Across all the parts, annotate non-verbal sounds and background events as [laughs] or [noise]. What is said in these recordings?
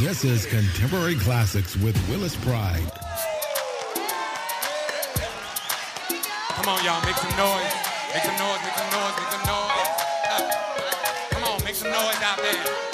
This is Contemporary Classics with Willis Pride. Come on, y'all, make some noise. Make some noise, make some noise, make some noise. Come on, make some noise out there.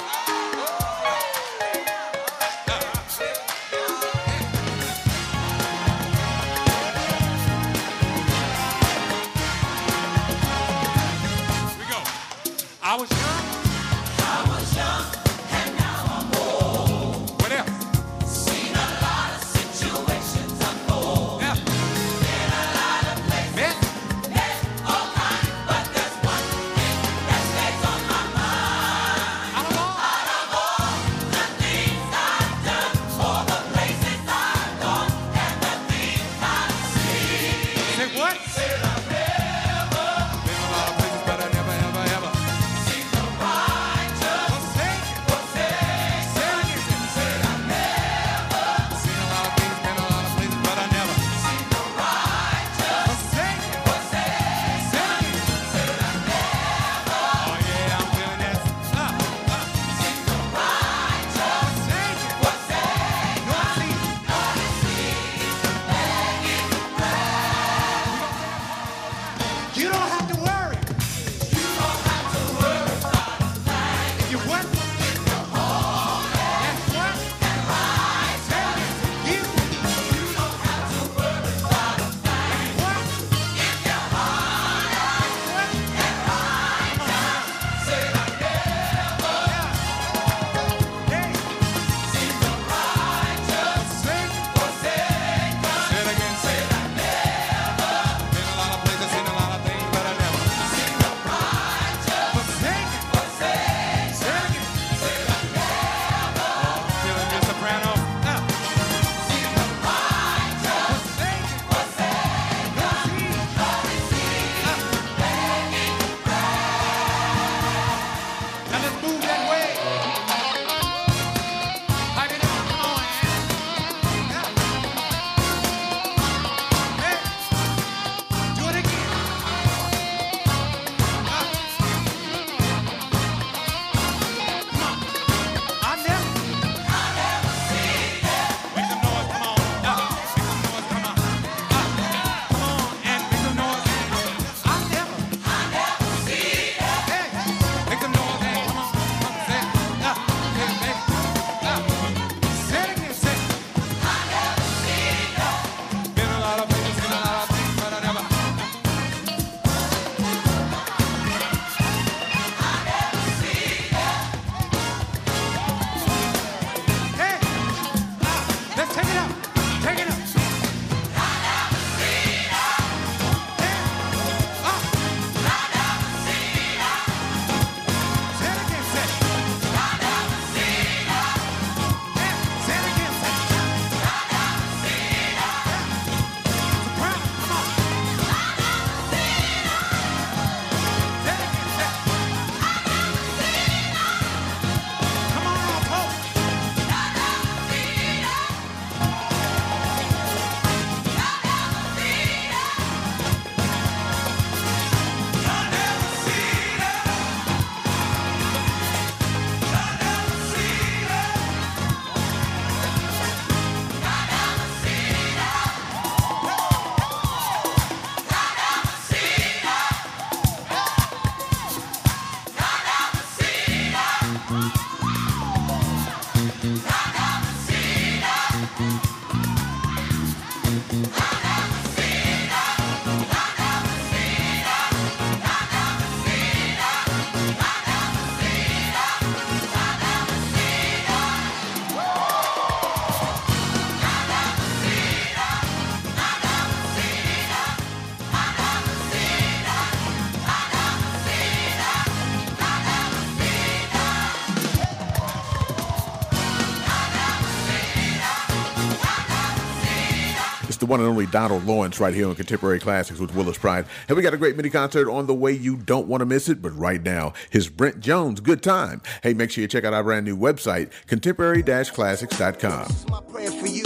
one and only Donald Lawrence right here on Contemporary Classics with Willis Pride. And we got a great mini concert on the way. You don't want to miss it. But right now, his Brent Jones, Good Time. Hey, make sure you check out our brand new website, contemporary-classics.com. This is my prayer for you.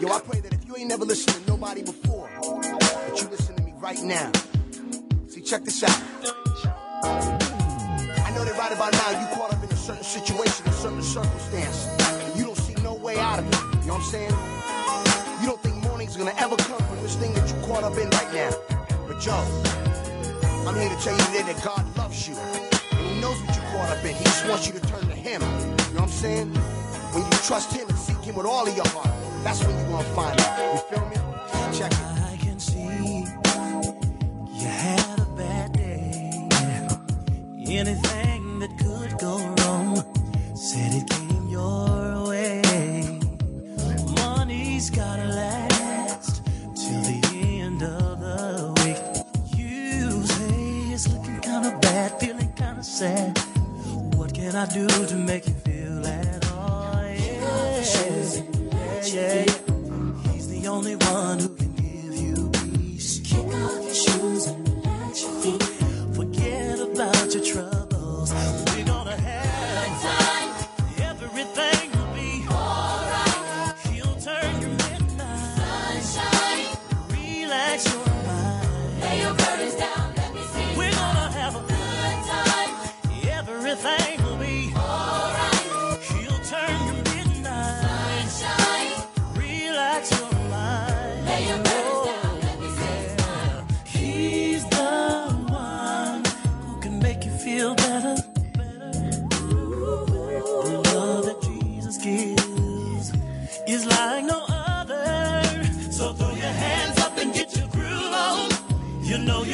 Yo, I pray that if you ain't never listened to nobody before, that you listen to me right now. See, check this out. I know that right about now you caught up in a certain situation, a certain circumstance. You don't see no way out of it. You know what I'm saying? Gonna ever come from this thing that you caught up in right now. But I'm here to tell you that God loves you. And he knows what you caught up in. He just wants you to turn to him. You know what I'm saying? When you trust him and seek him with all of your heart, that's when you're gonna find it. You feel me? Check it. I can see you had a bad day. Anything that could go wrong said it kinda. What can I do to make you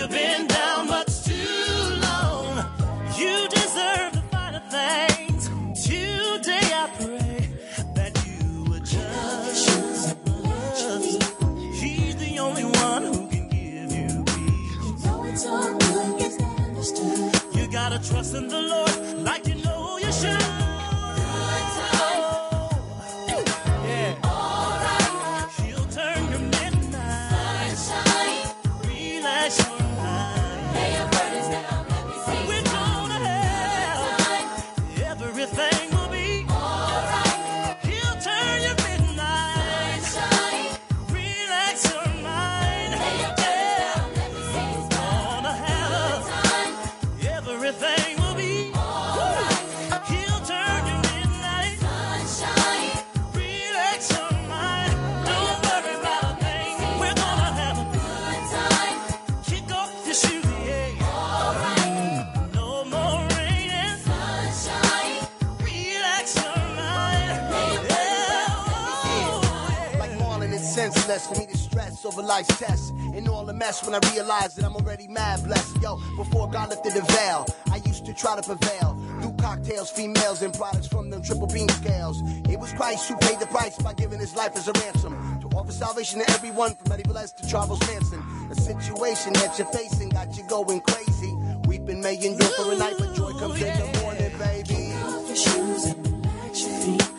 you've been down much too long. You deserve the finer things. Today I pray that you would just. He's the only one who can give you peace. You know it's all good, it's understood. You gotta trust in the Lord over life's tests. And all the mess when I realized that I'm already mad blessed. Yo, before God lifted the veil, I used to try to prevail. Do cocktails, females, and products from them triple beam scales. It was Christ who paid the price by giving his life as a ransom. To offer salvation to everyone from Eddie Velez to Charles Manson. The situation that you're facing got you going crazy. Weeping may endure for a night, but joy comes in the morning, baby. He's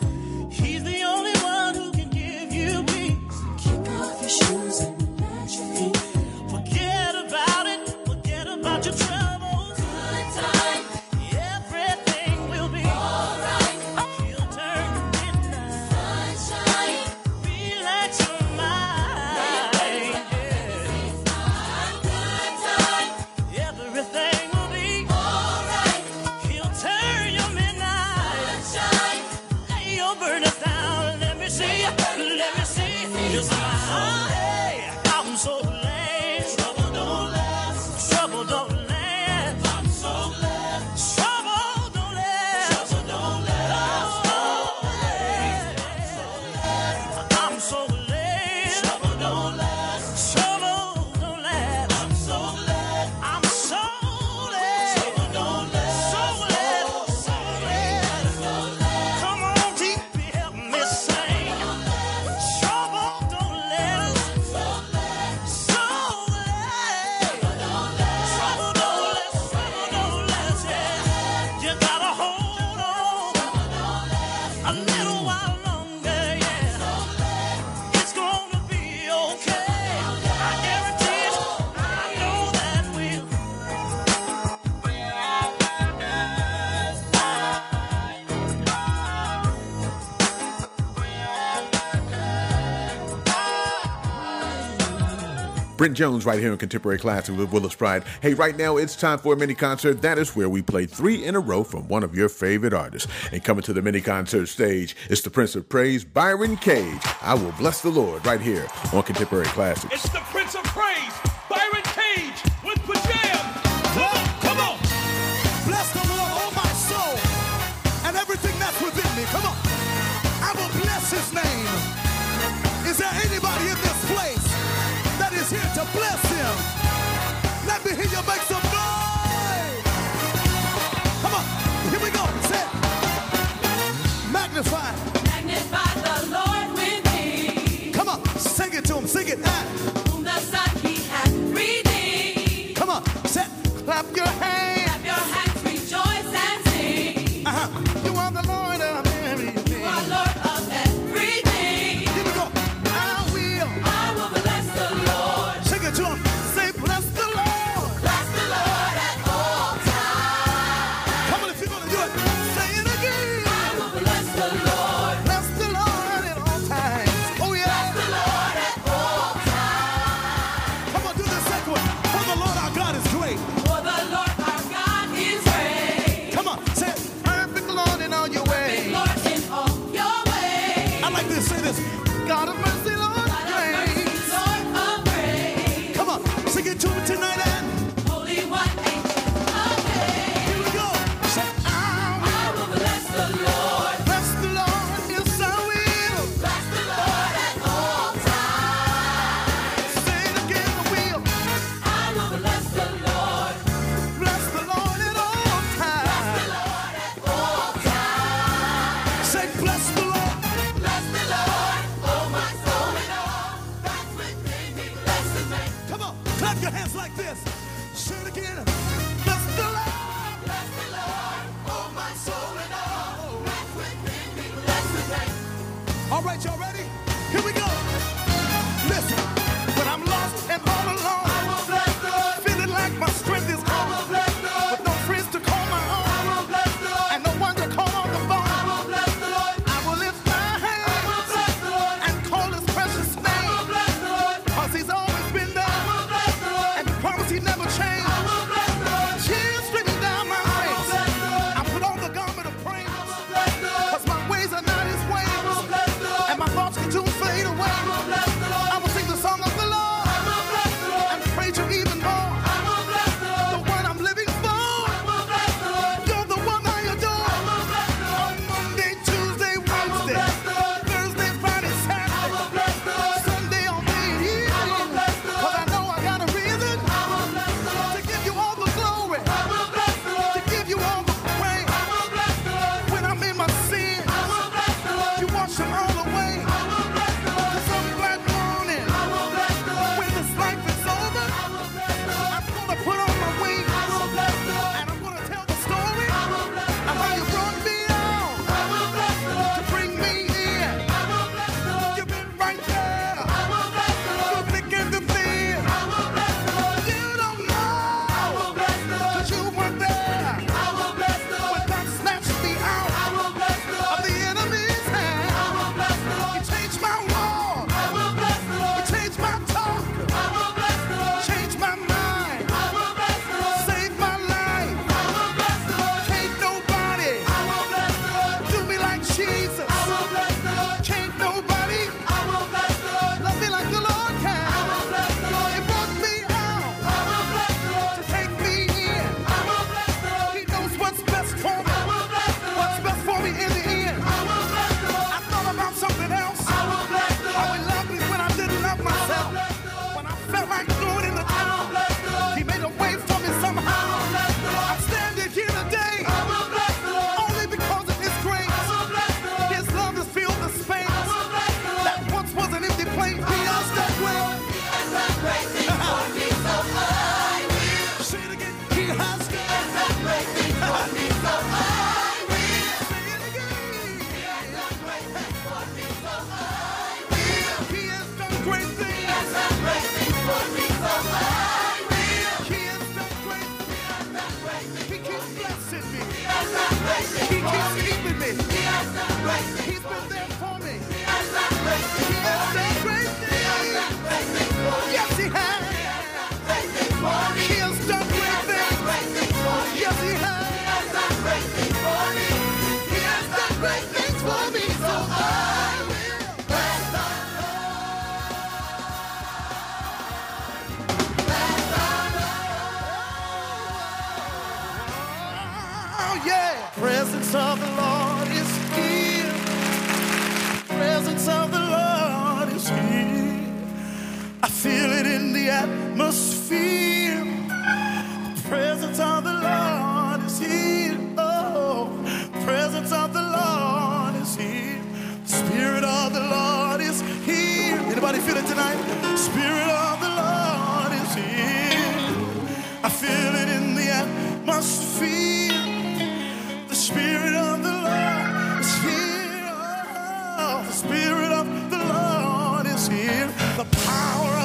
Brian Jones right here in Contemporary Classic with Willis Pride. Hey, right now it's time for a mini concert. That is where we play three in a row from one of your favorite artists. And coming to the mini concert stage, it's the Prince of Praise, Byron Cage. I will bless the Lord right here on Contemporary Classic. It's the Prince of Praise. clap your hands. Oh, yeah. Presence of the Lord is here. Presence of the Lord is here. I feel it in the atmosphere. Presence of the Lord is here. Oh, presence of the Lord is here. Spirit of the Lord is here. Anybody feel it tonight? Spirit of the Lord is here. I feel it in the atmosphere.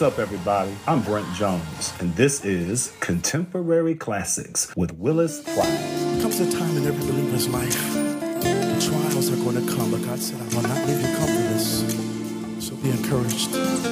What's up, everybody? I'm Brent Jones, and this is Contemporary Classics with Willis Pride. Comes a time in every believer's life, trials are going to come, but God said, I will not leave you comfortless. So be encouraged.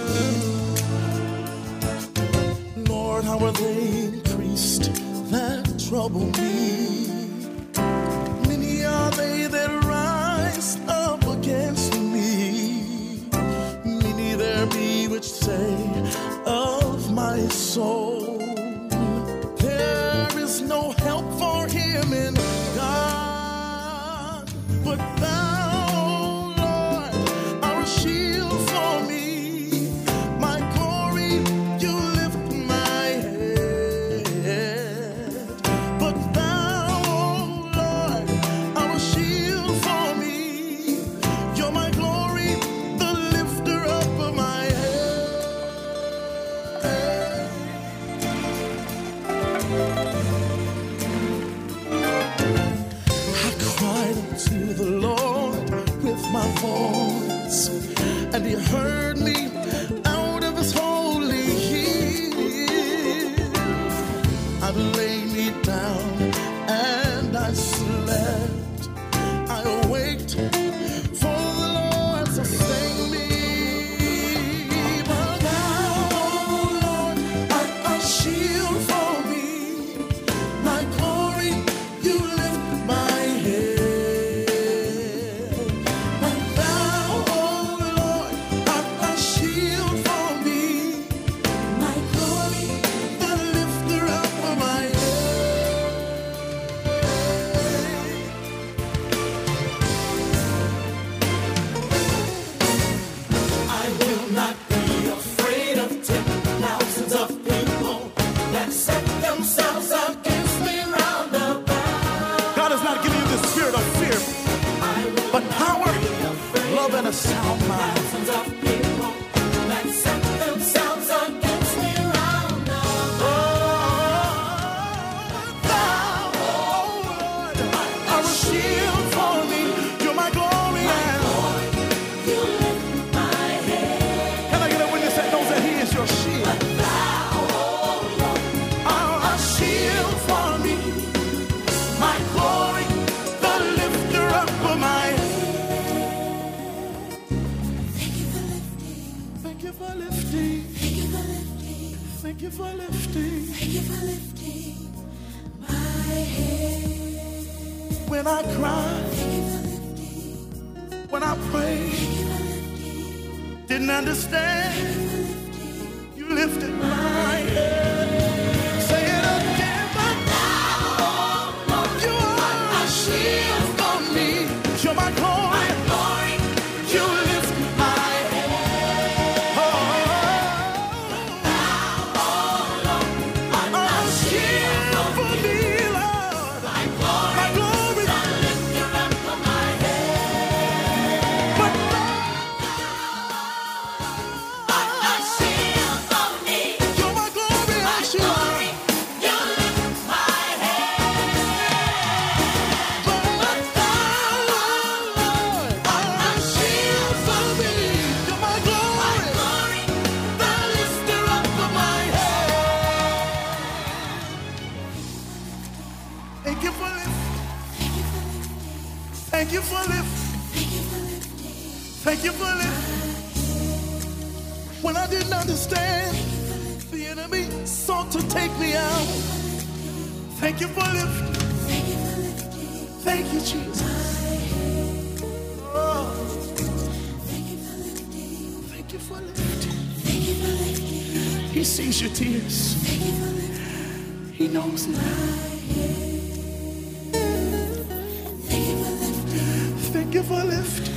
lift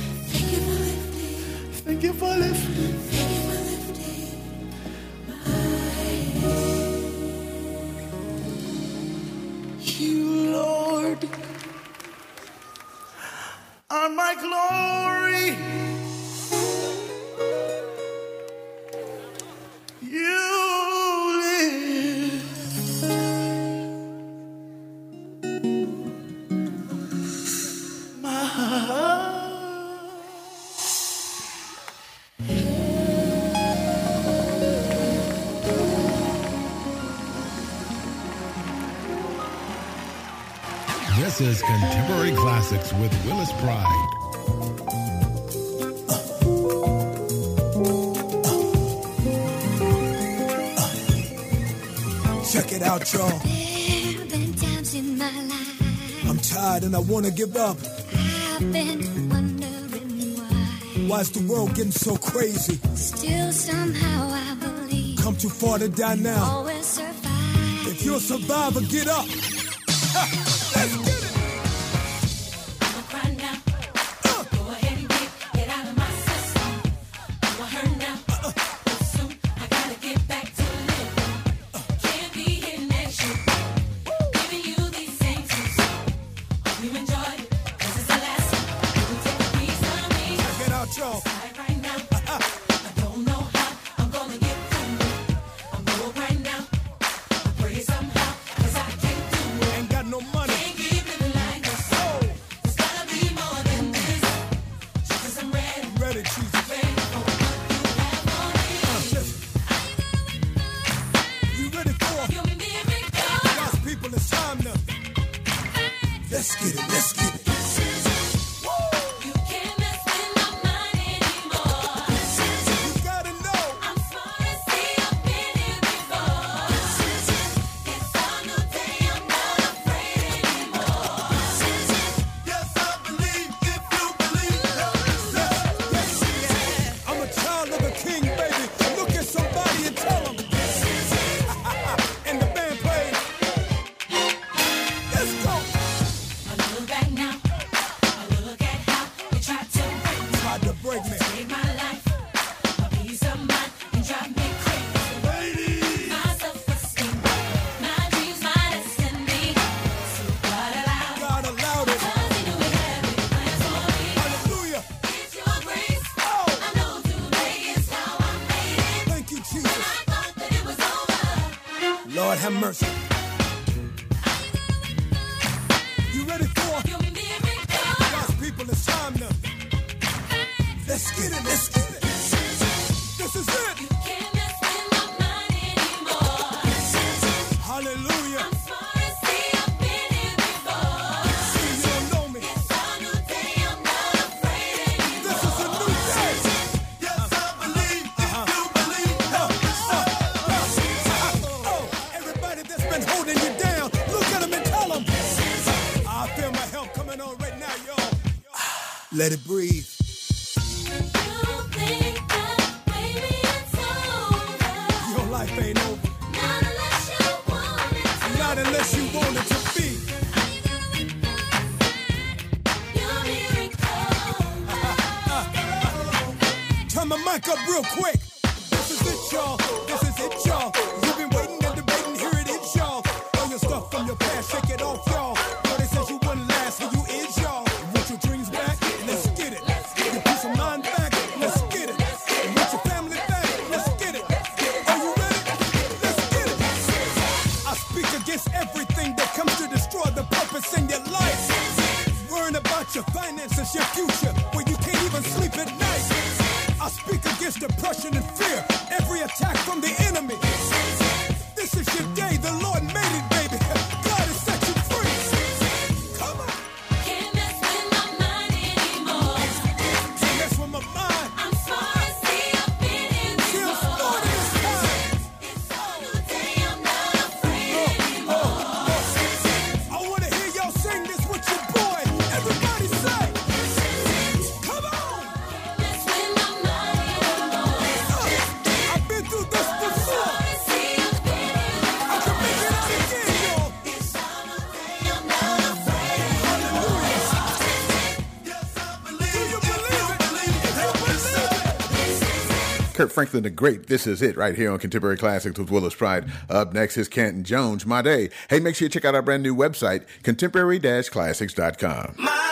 Contemporary Classics with Willis Pride. Check it out, y'all. There been times in my life I'm tired and I wanna give up. I've been wondering why. Why's the world getting so crazy? Still, somehow I believe. Come too far to die now. Always survive. If you're a survivor, get up. about your finances, your future, where you can't even sleep at night. I speak against depression and fear, every attack from the enemy. This is your day, the Lord made it, baby. Franklin the Great. This is it right here on Contemporary Classics with Willis Pride. Up next is Canton Jones, My Day. Hey, make sure you check out our brand new website, contemporary-classics.com. My-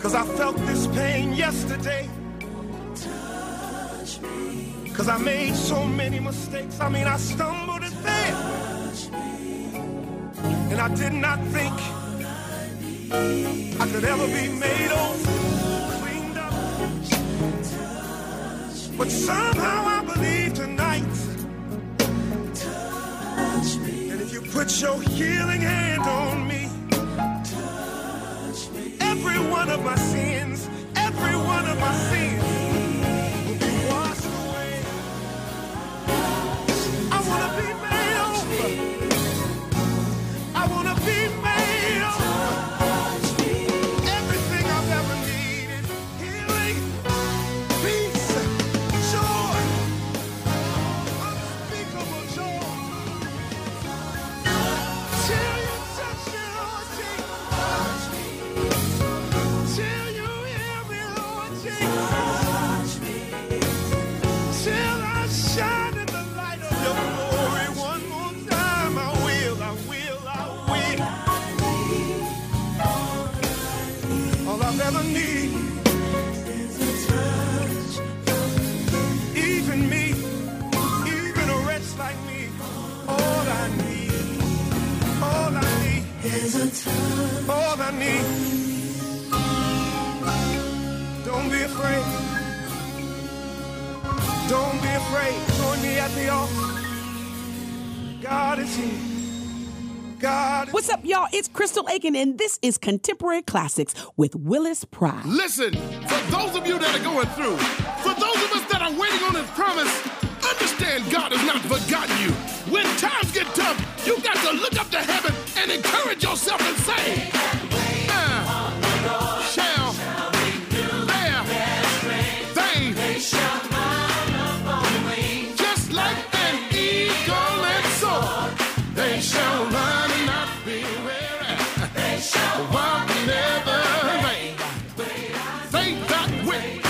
Cause I felt this pain yesterday. Cause I made so many mistakes. I mean, I stumbled and fell. And I did not think I could ever be made and this is Contemporary Classics with Willis Pride. Listen, for those of you that are going through, for those of us that are waiting on His promise, understand God has not forgotten you. Wait.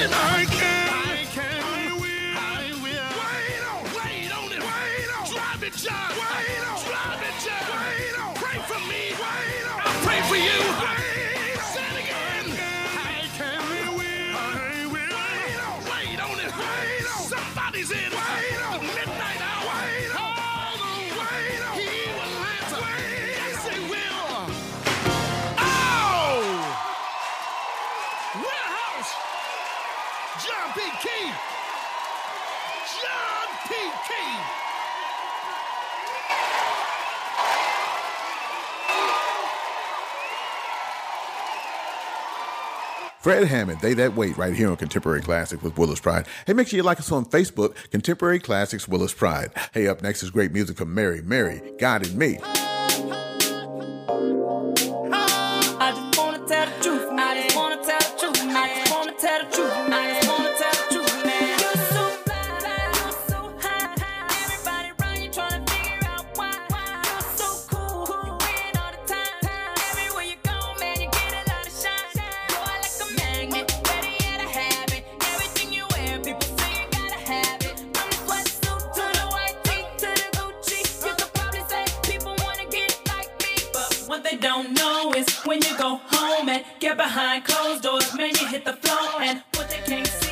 I can't. Fred Hammond, They That Wait, right here on Contemporary Classics with Willis Pride. Hey, make sure you like us on Facebook, Contemporary Classics Willis Pride. Hey, up next is great music from Mary, Mary, God and Me. behind closed doors, man, you hit the floor and what they can't see.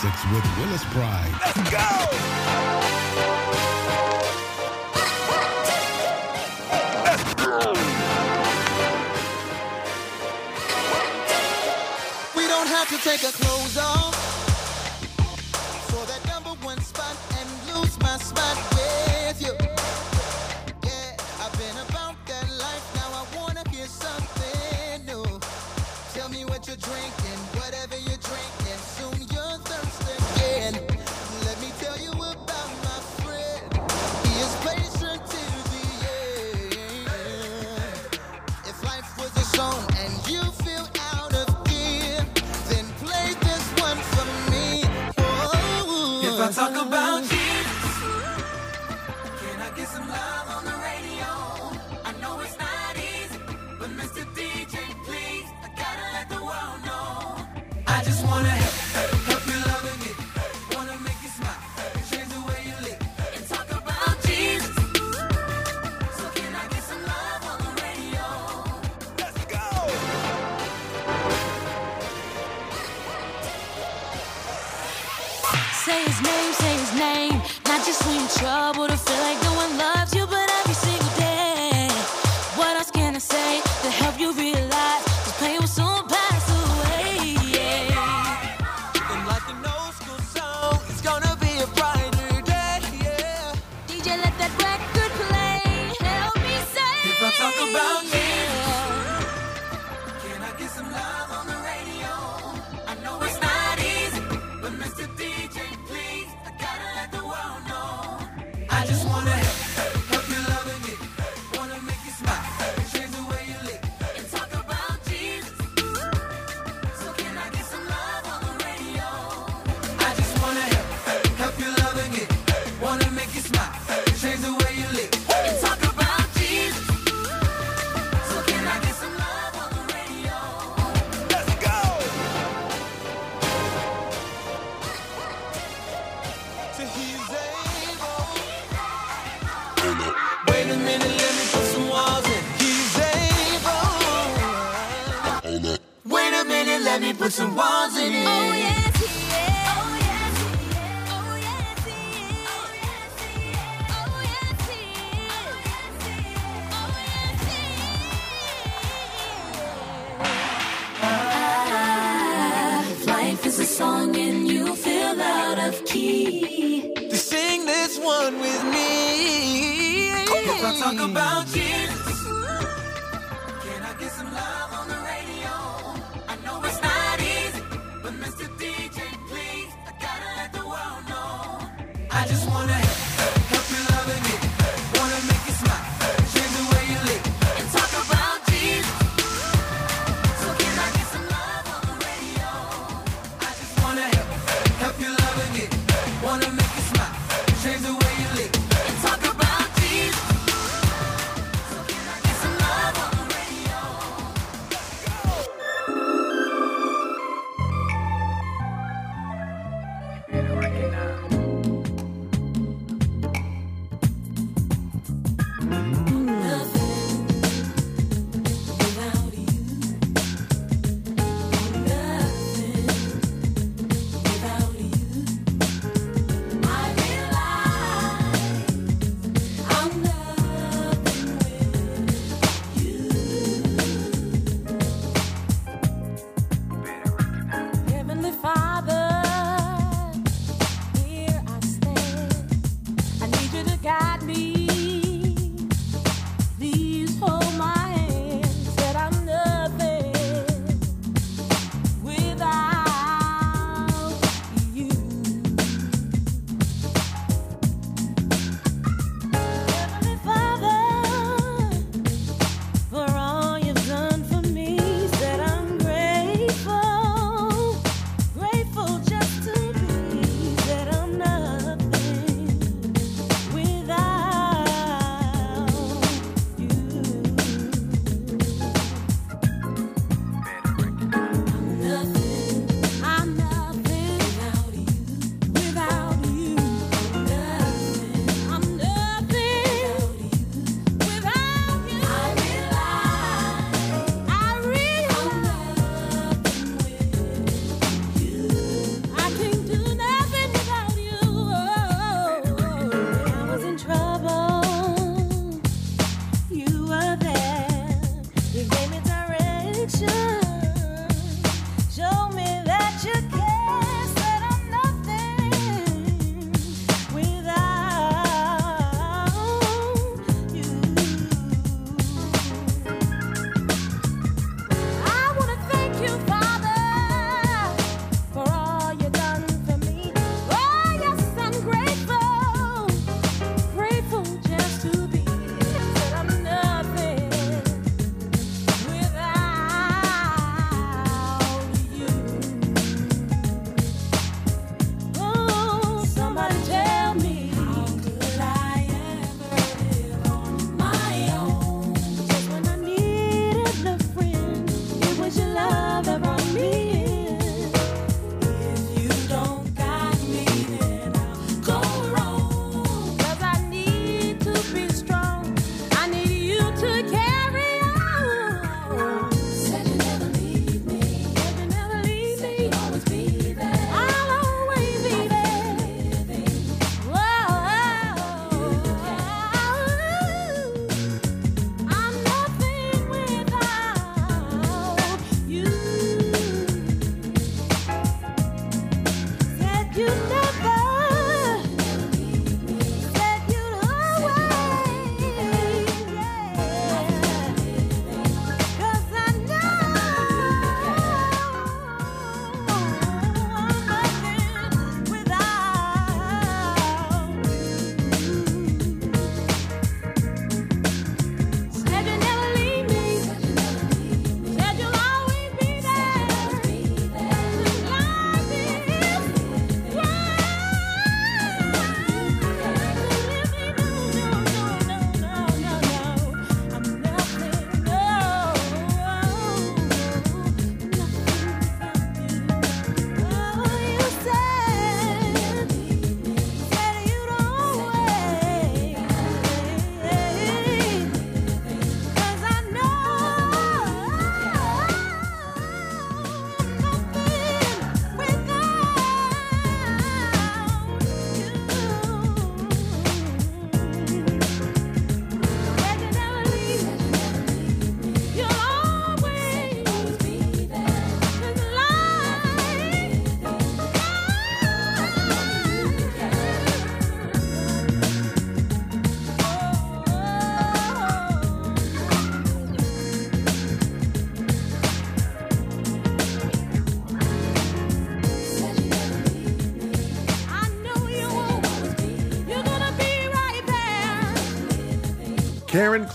Classics with Willis Pride. [laughs]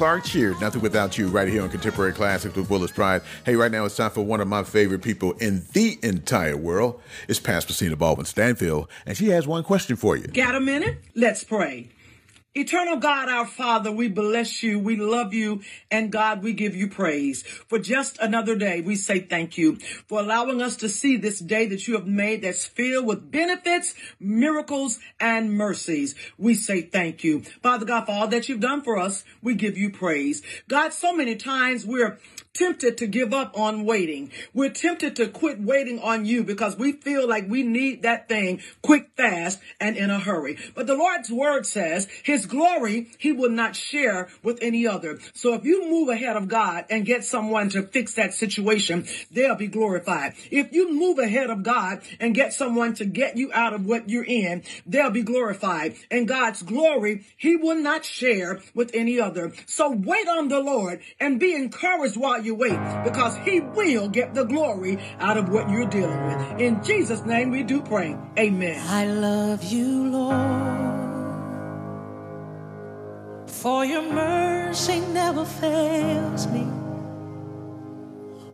Clark Sheard, Nothing Without You, right here on Contemporary Classics with Willis Pride. Hey, right now it's time for one of my favorite people in the entire world. It's Pastor Cena Baldwin Stanfield, and she has one question for you. Got a minute? Let's pray. Eternal God, our Father, we bless you, we love you, and God, we give you praise. For just another day, we say thank you for allowing us to see this day that you have made that's filled with benefits, miracles, and mercies. We say thank you. Father God, for all that you've done for us, we give you praise. God, so many times we're tempted to give up on waiting. We're tempted to quit waiting on you because we feel like we need that thing quick, fast, and in a hurry. But the Lord's word says his glory he will not share with any other. So if you move ahead of God and get someone to fix that situation, they'll be glorified. If you move ahead of God and get someone to get you out of what you're in, they'll be glorified. And God's glory he will not share with any other. So wait on the Lord and be encouraged while you wait because he will get the glory out of what you're dealing with. In Jesus' name we do pray. Amen. I love you, Lord, for your mercy never fails me.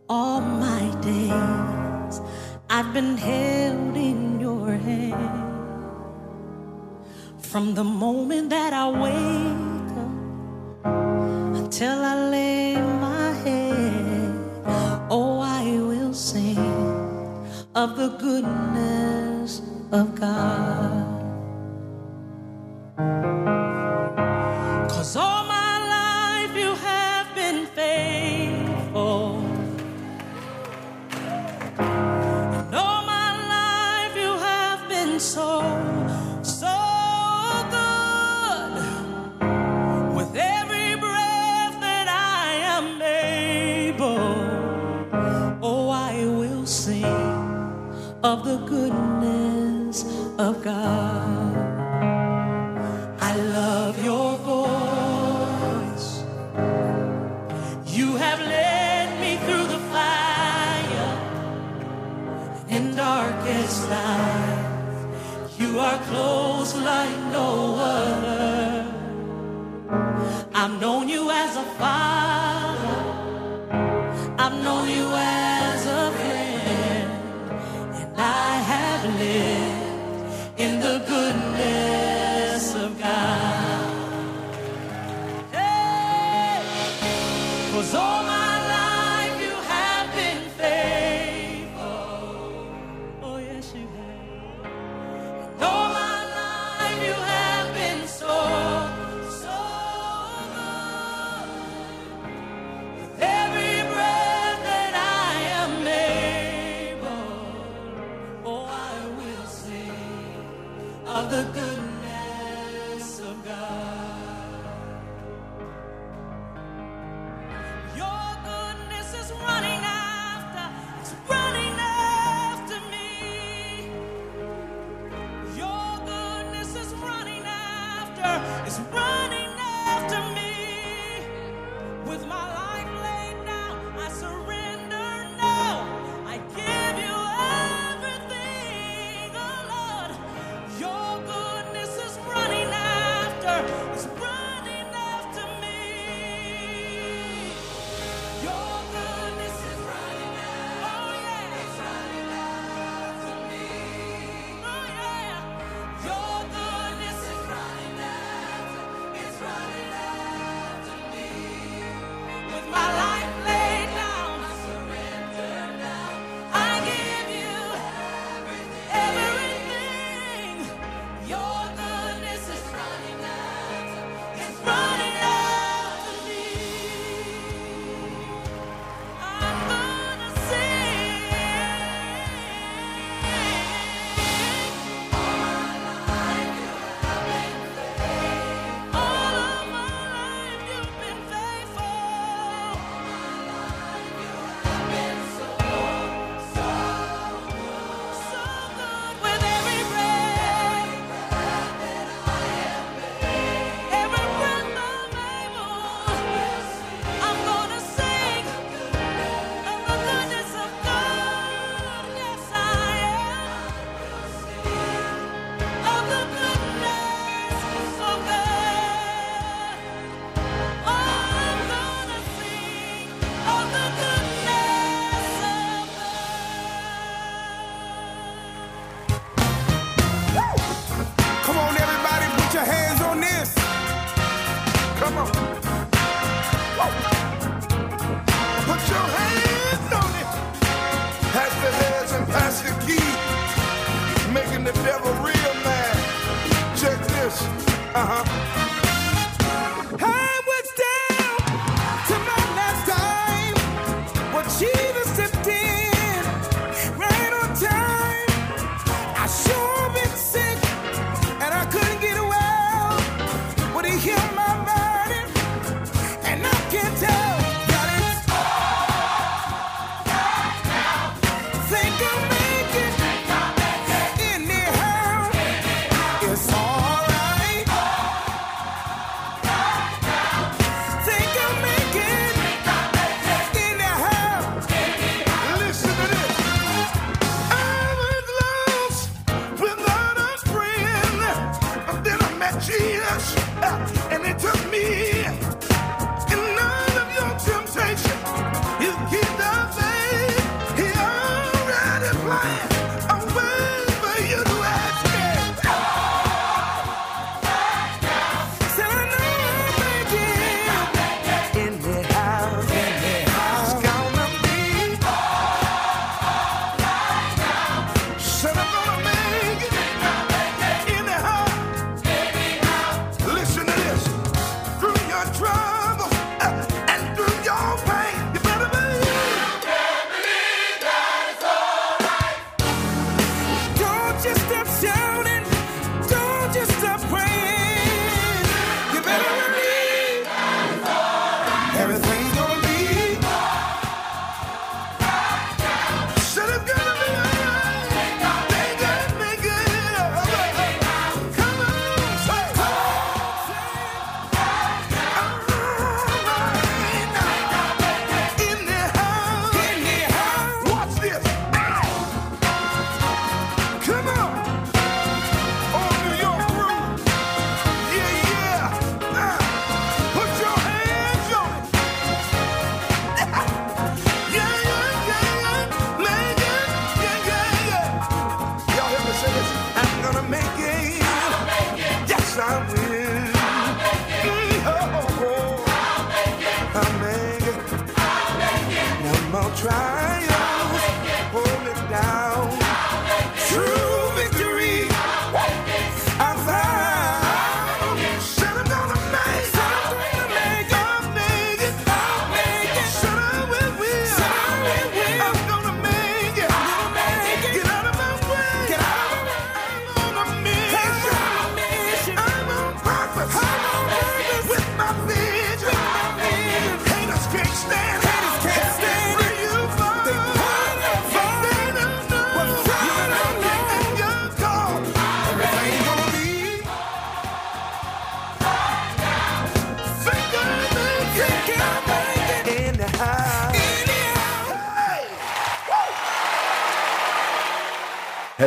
All my days I've been held in your hand. From the moment that I wake up until I lay of the goodness of God. Cause all my of the goodness of God. I love your voice. You have led me through the fire in darkest night. You are close like no other. I've known you as a father. I've known you as in the goodness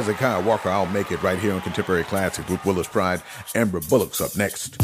Hezekiah Walker, I'll Make It right here on Contemporary Classics with Willis Pride. Amber Bullock's up next.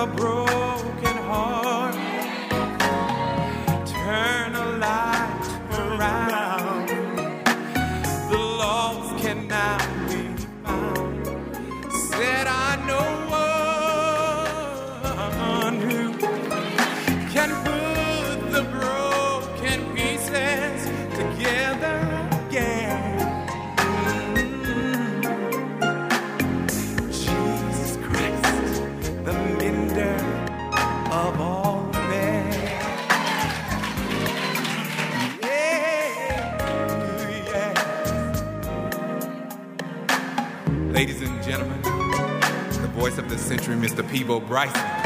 A broken the century, Mr. Peabo Bryson.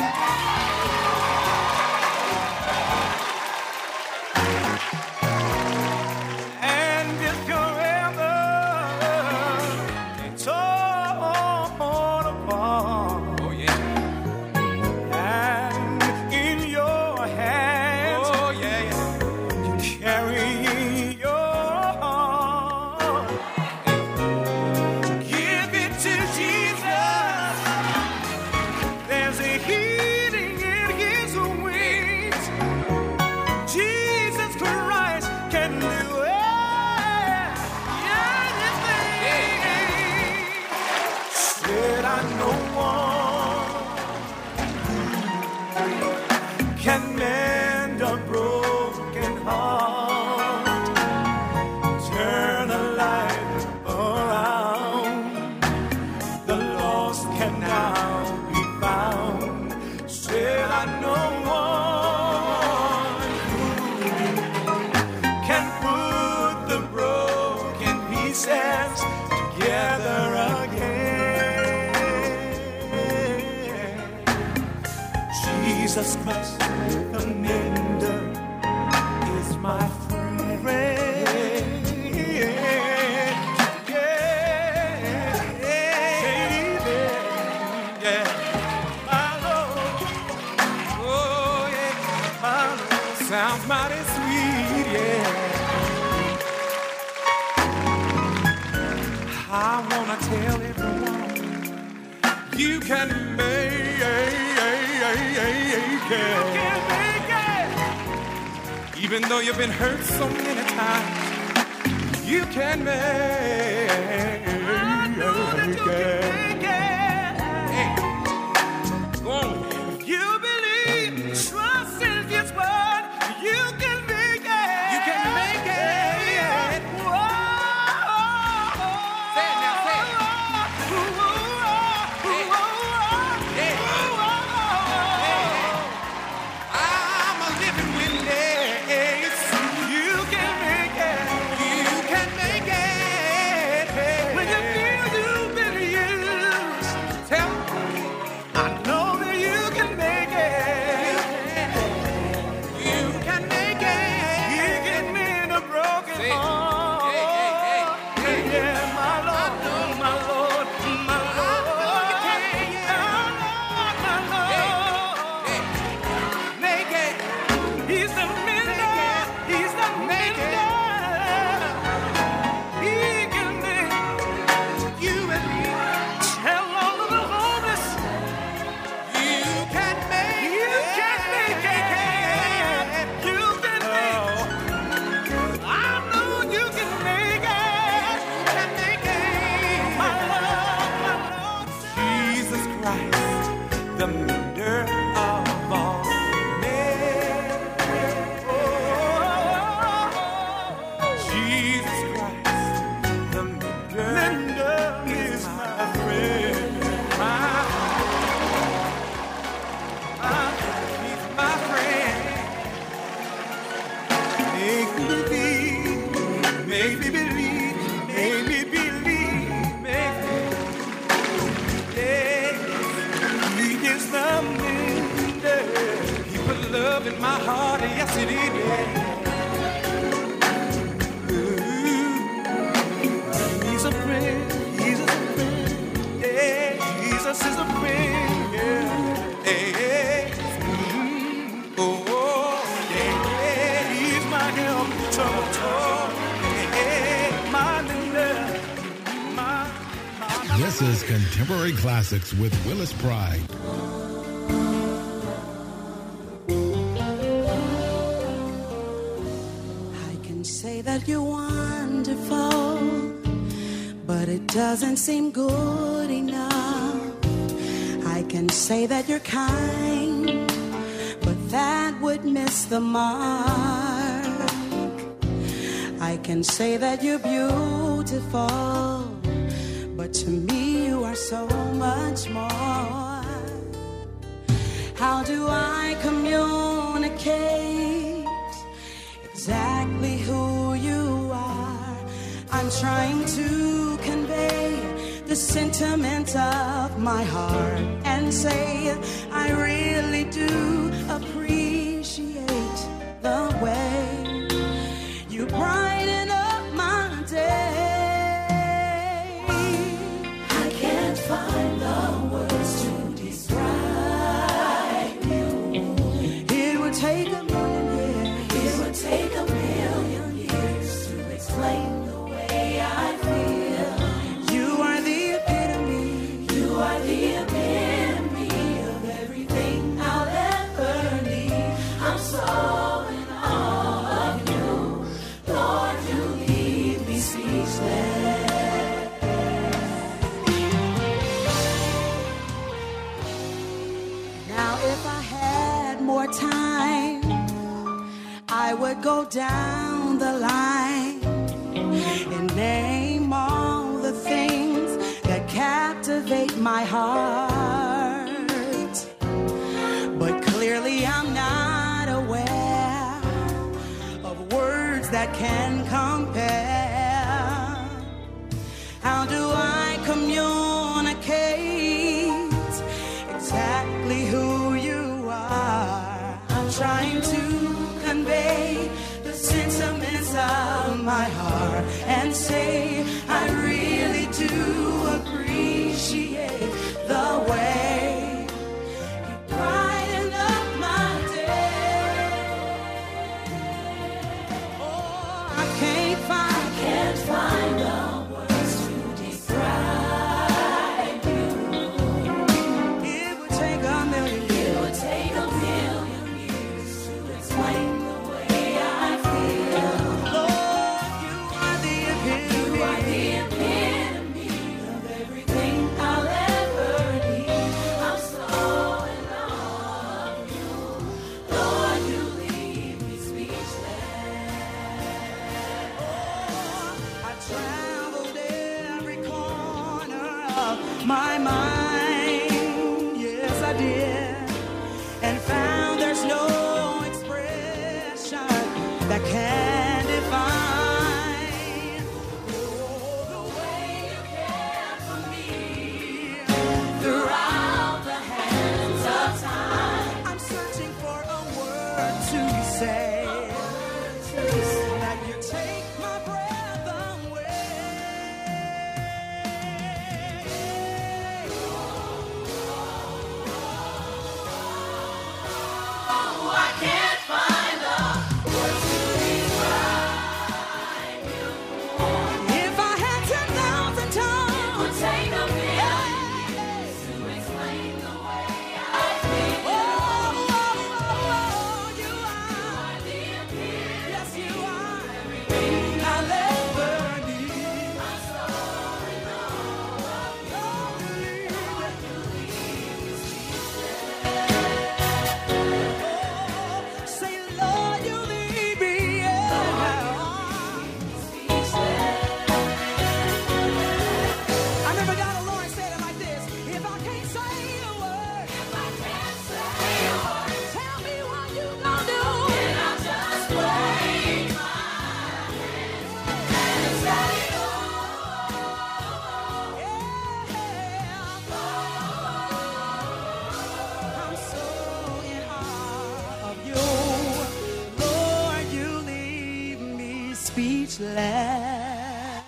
Classics with Willis Pride. I can say that you're wonderful, but it doesn't seem good enough. I can say that you're kind, but that would miss the mark. I can say that you're beautiful, but to me, so much more. How do I communicate exactly who you are? I'm trying to convey the sentiment of my heart and say I really do appreciate the way you. go down the line and name all the things that captivate my heart. But clearly, I'm not aware of words that can compare. say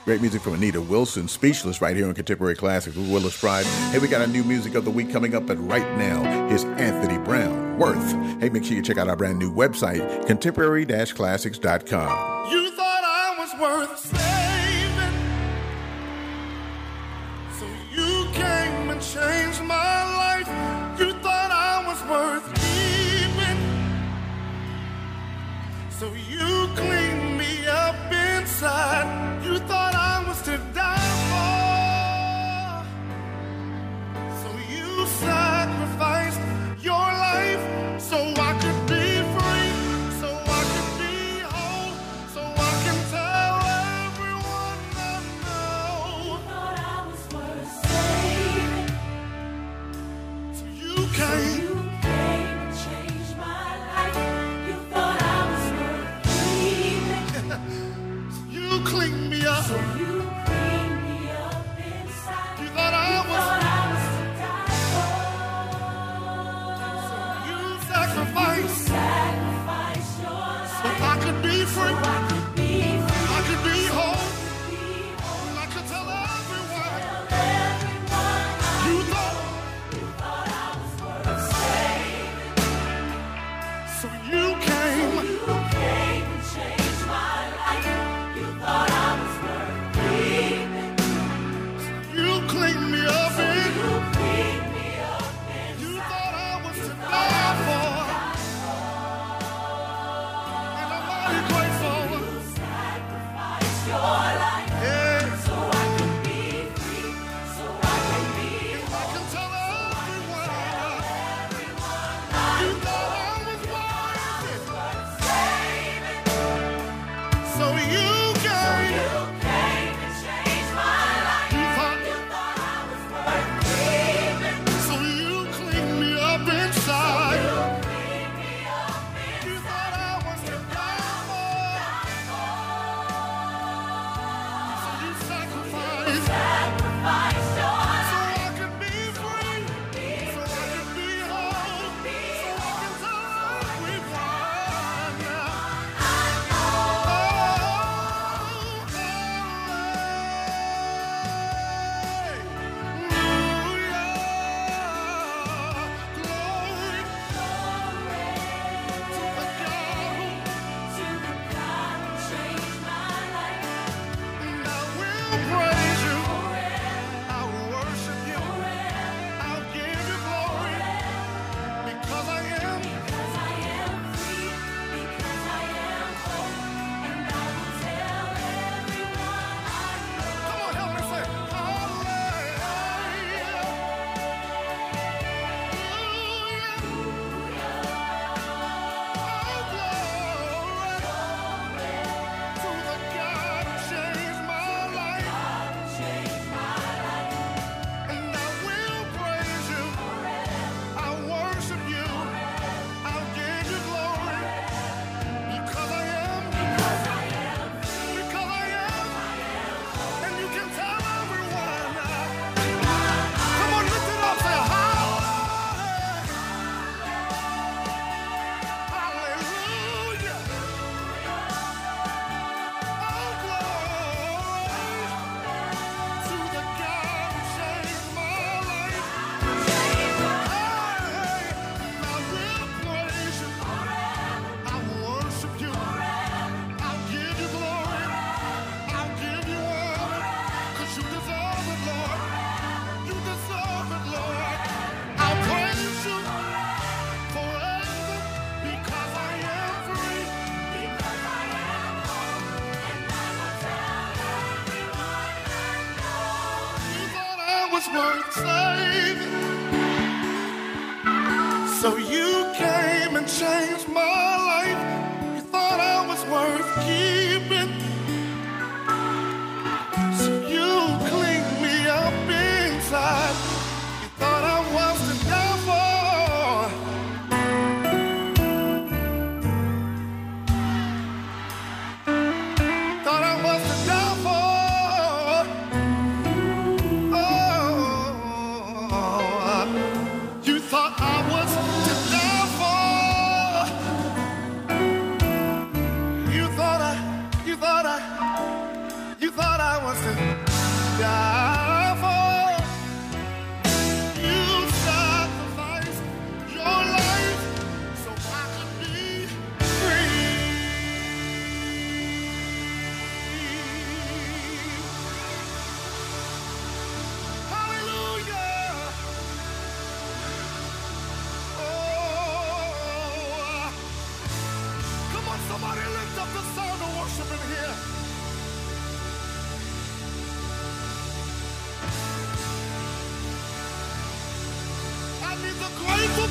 Great music from Anita Wilson, Speechless, right here on Contemporary Classics with Willis Pride. Hey, we got a new music of the week coming up, but right now, is Anthony Brown, Worth. Hey, make sure you check out our brand new website, contemporary-classics.com. You thought I was worth saving, so you came and changed my life. You thought I was worth keeping, so you cleaned people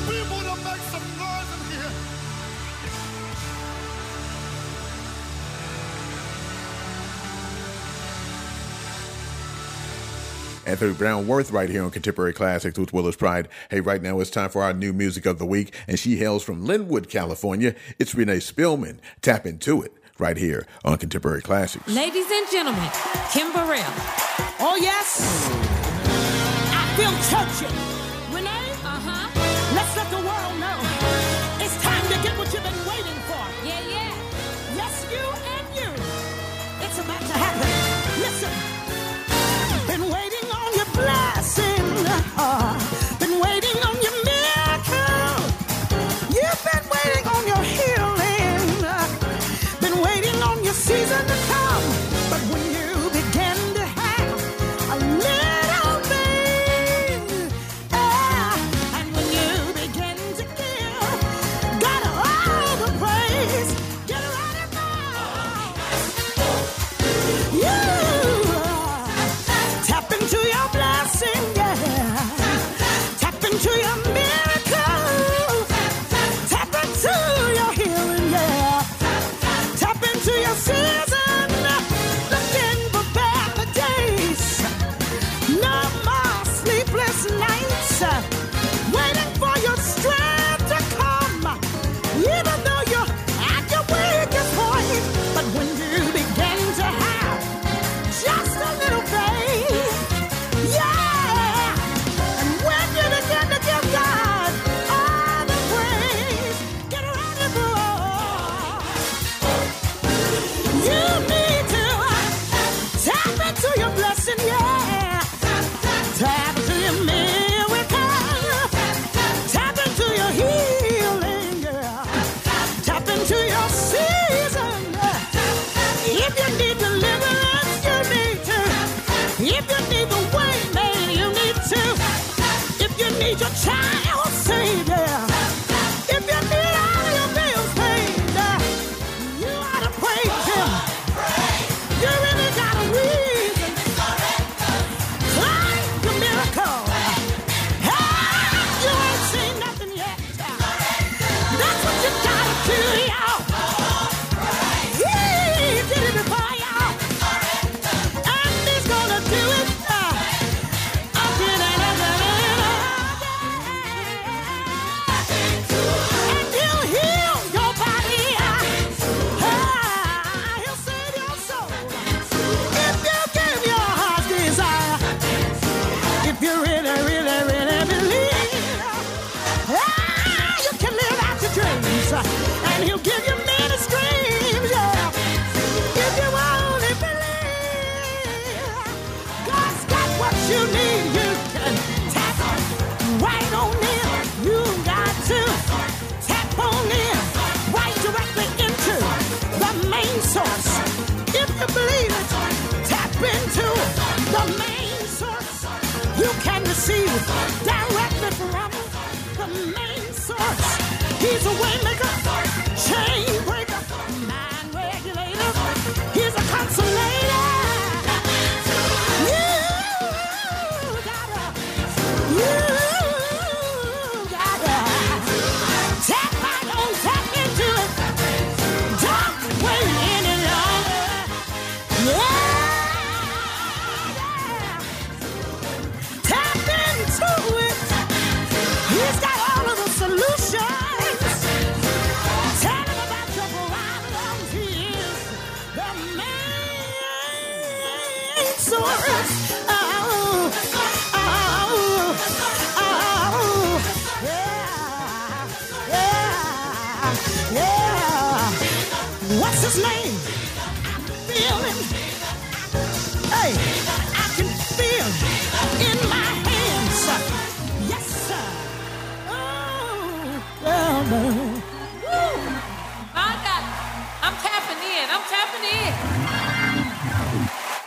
We to make some noise in here. Anthony Brown Worth right here on Contemporary Classics with Willis Pride. Hey, right now it's time for our new music of the week, and she hails from Lynwood, California. It's Renee Spillman. Tap into it right here on Contemporary Classics. Ladies and gentlemen, Kim Burrell. Oh, yes? I feel churchy.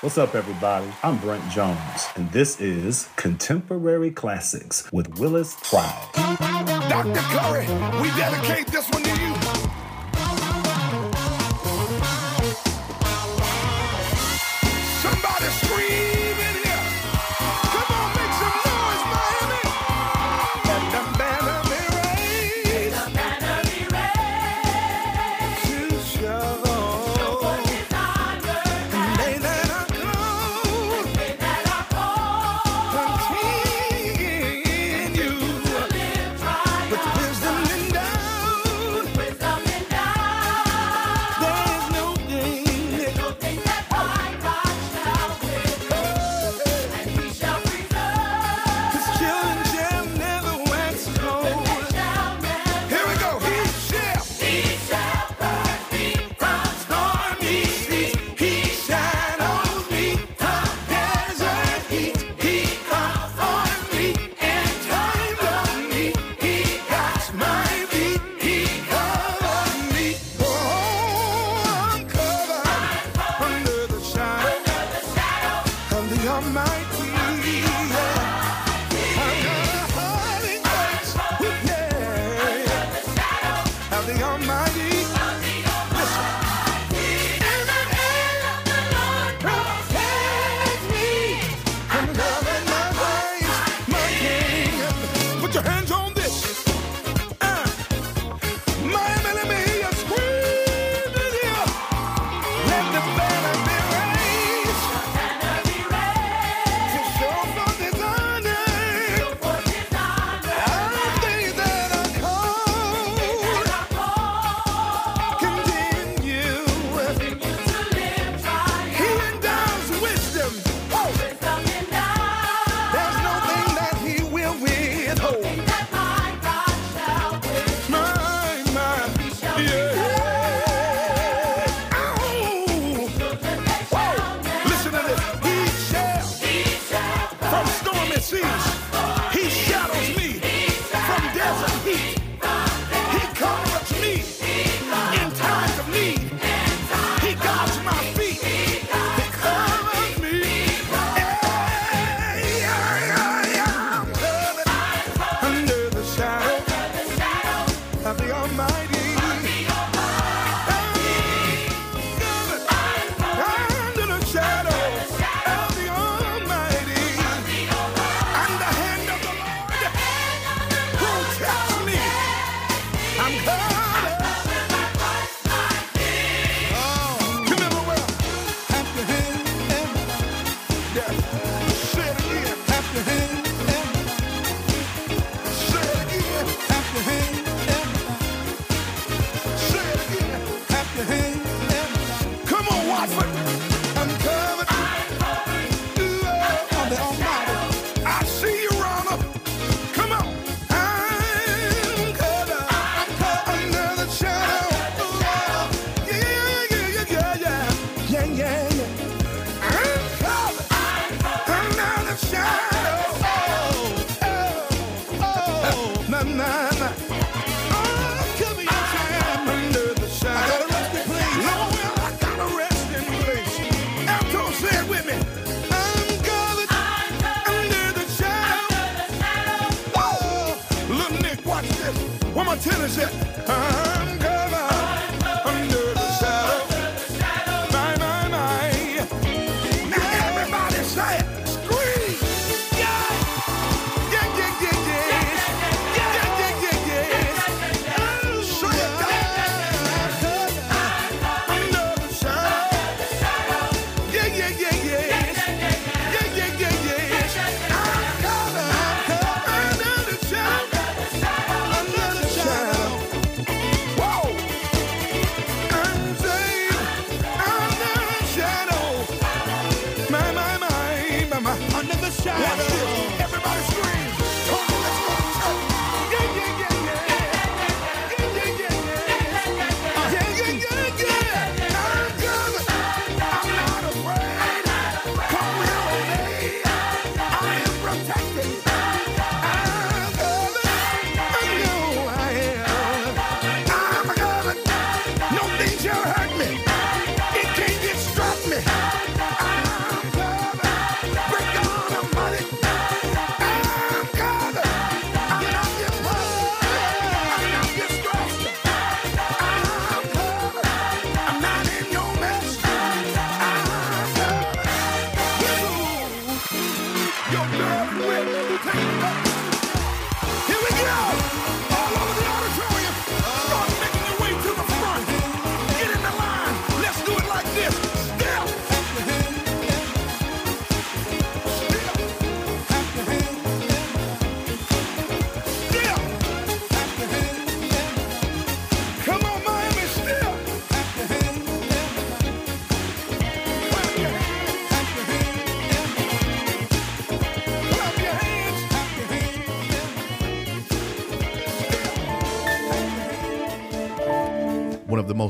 What's up, everybody? I'm Brent Jones, and this is Contemporary Classics with Willis Pride. Dr. Curry, we dedicate this one to you.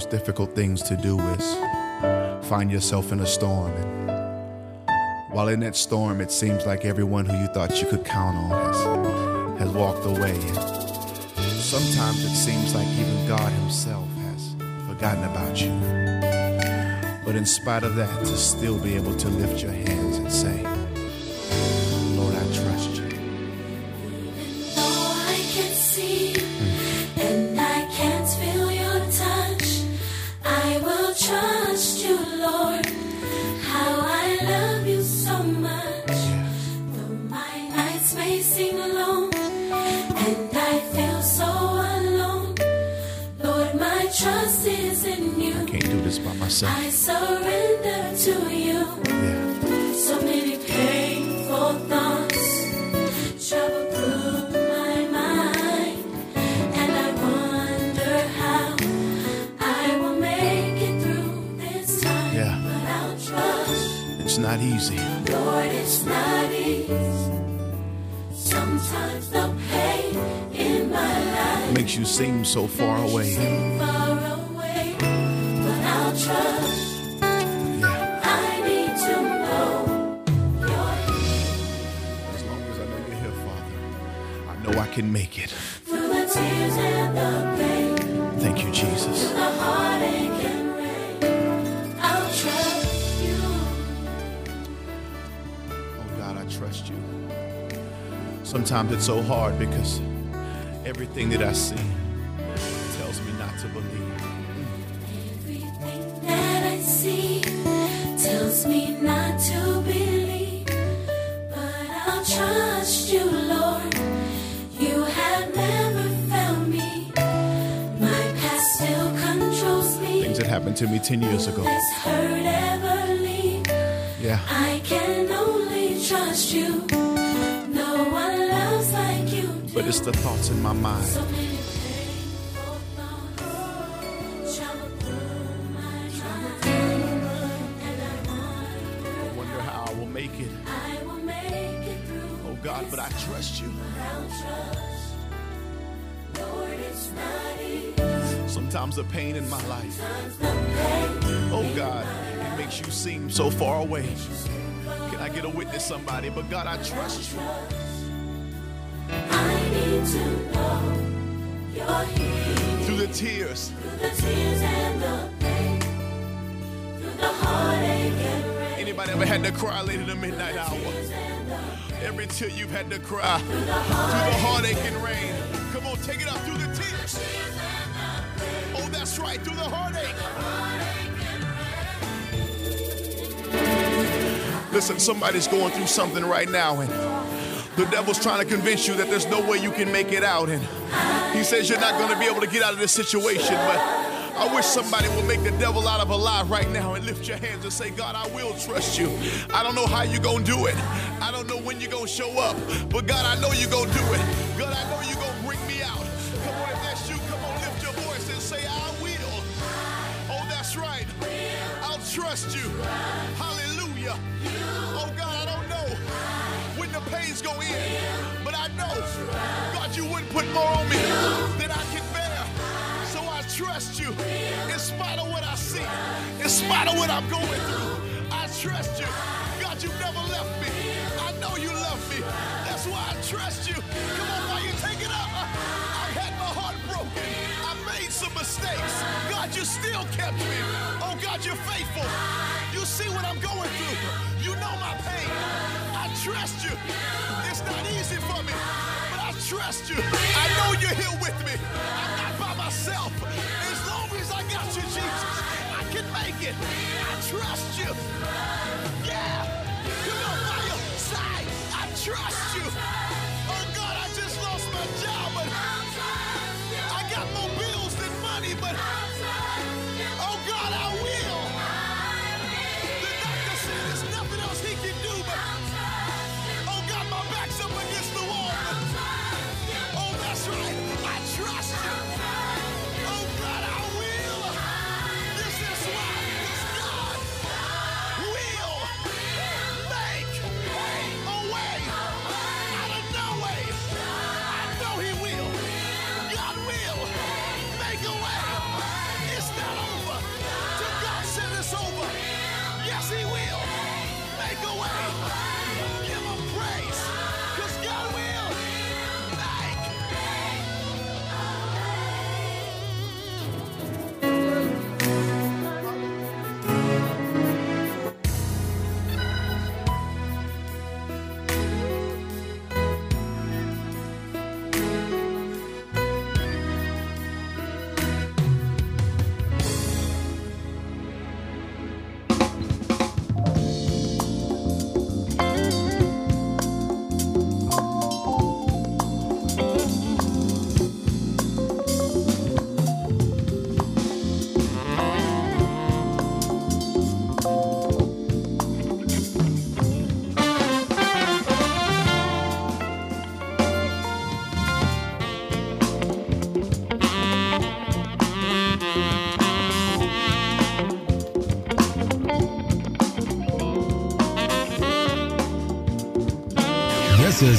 difficult things to do is find yourself in a storm. And while in that storm, it seems like everyone who you thought you could count on has, has walked away. And sometimes it seems like even God Himself has forgotten about you. But in spite of that, to still be able to lift your hands and say, so far away. So far away but I'll trust. Yeah. I need to know As long as I know you're here, Father, I know I can make it. Through the tears and the pain. Thank you, Jesus. Sometimes it's so hard because everything that I see, 10 years ago. Yeah. I can only trust you. No one loves like you. Do. But it's the thoughts in my mind. I wonder how I will make it. I will make it oh God, but I trust you. Times of pain in my life, oh God, it makes you seem so far away. Can I get a witness, somebody? But God, I trust you. I need to know you're here. Through the tears, through the tears and the pain, through the heartache and rain. Anybody ever had to cry late in the midnight hour? Every tear you've had to cry, through the heartache and rain. Come on, take it up through the right, through the heartache. Listen, somebody's going through something right now, and the devil's trying to convince you that there's no way you can make it out. And he says you're not going to be able to get out of this situation, but I wish somebody would make the devil out of a lie right now and lift your hands and say, God, I will trust you. I don't know how you're going to do it. I don't know when you're going to show up, but God, I know you're going to do it. God, I know trust you. Hallelujah. Oh, God, I don't know when the pains go in, but I know, God, you wouldn't put more on me than I can bear. So I trust you in spite of what I see, in spite of what I'm going through. I trust you. God, You've never left me. I know you love me. That's why I trust you. Come on, while you take it up. I had my heart broken. I made some mistakes. God, you still kept me. Oh, God, you're faithful. You see what I'm going through. You know my pain. I trust you. It's not easy for me, but I trust you. I know you're here with me. I'm not by myself. As long as I got you, Jesus, I can make it. I trust you. Yeah. Come on, by your side. I trust you.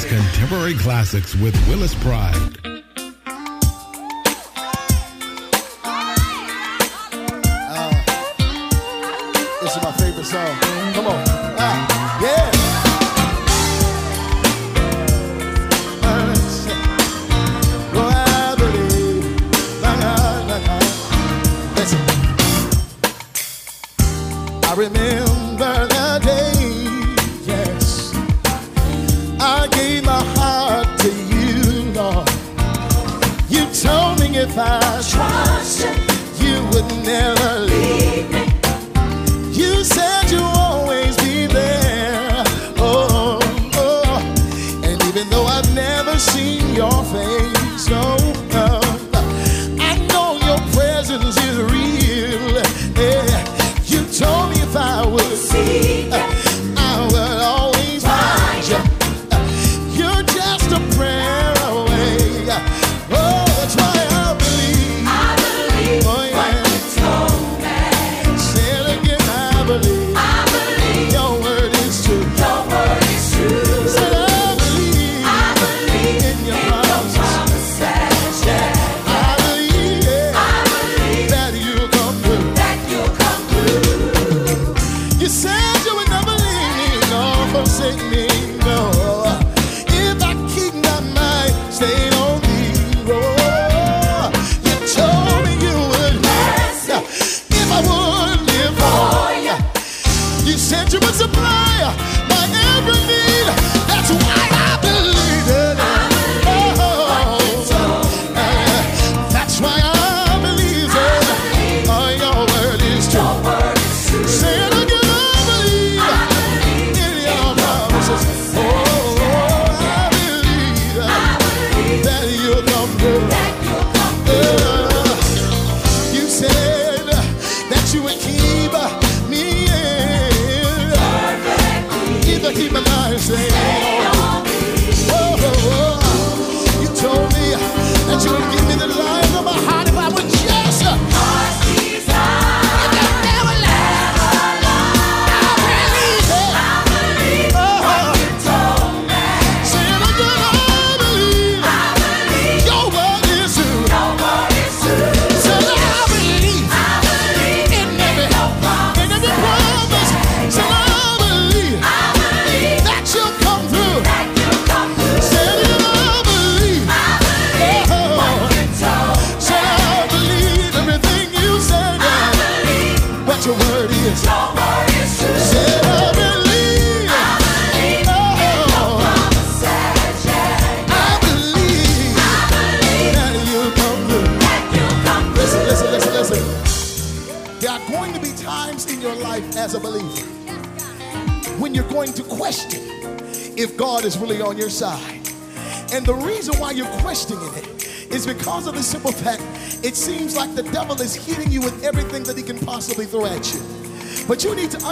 Contemporary Classics with Willis Pride.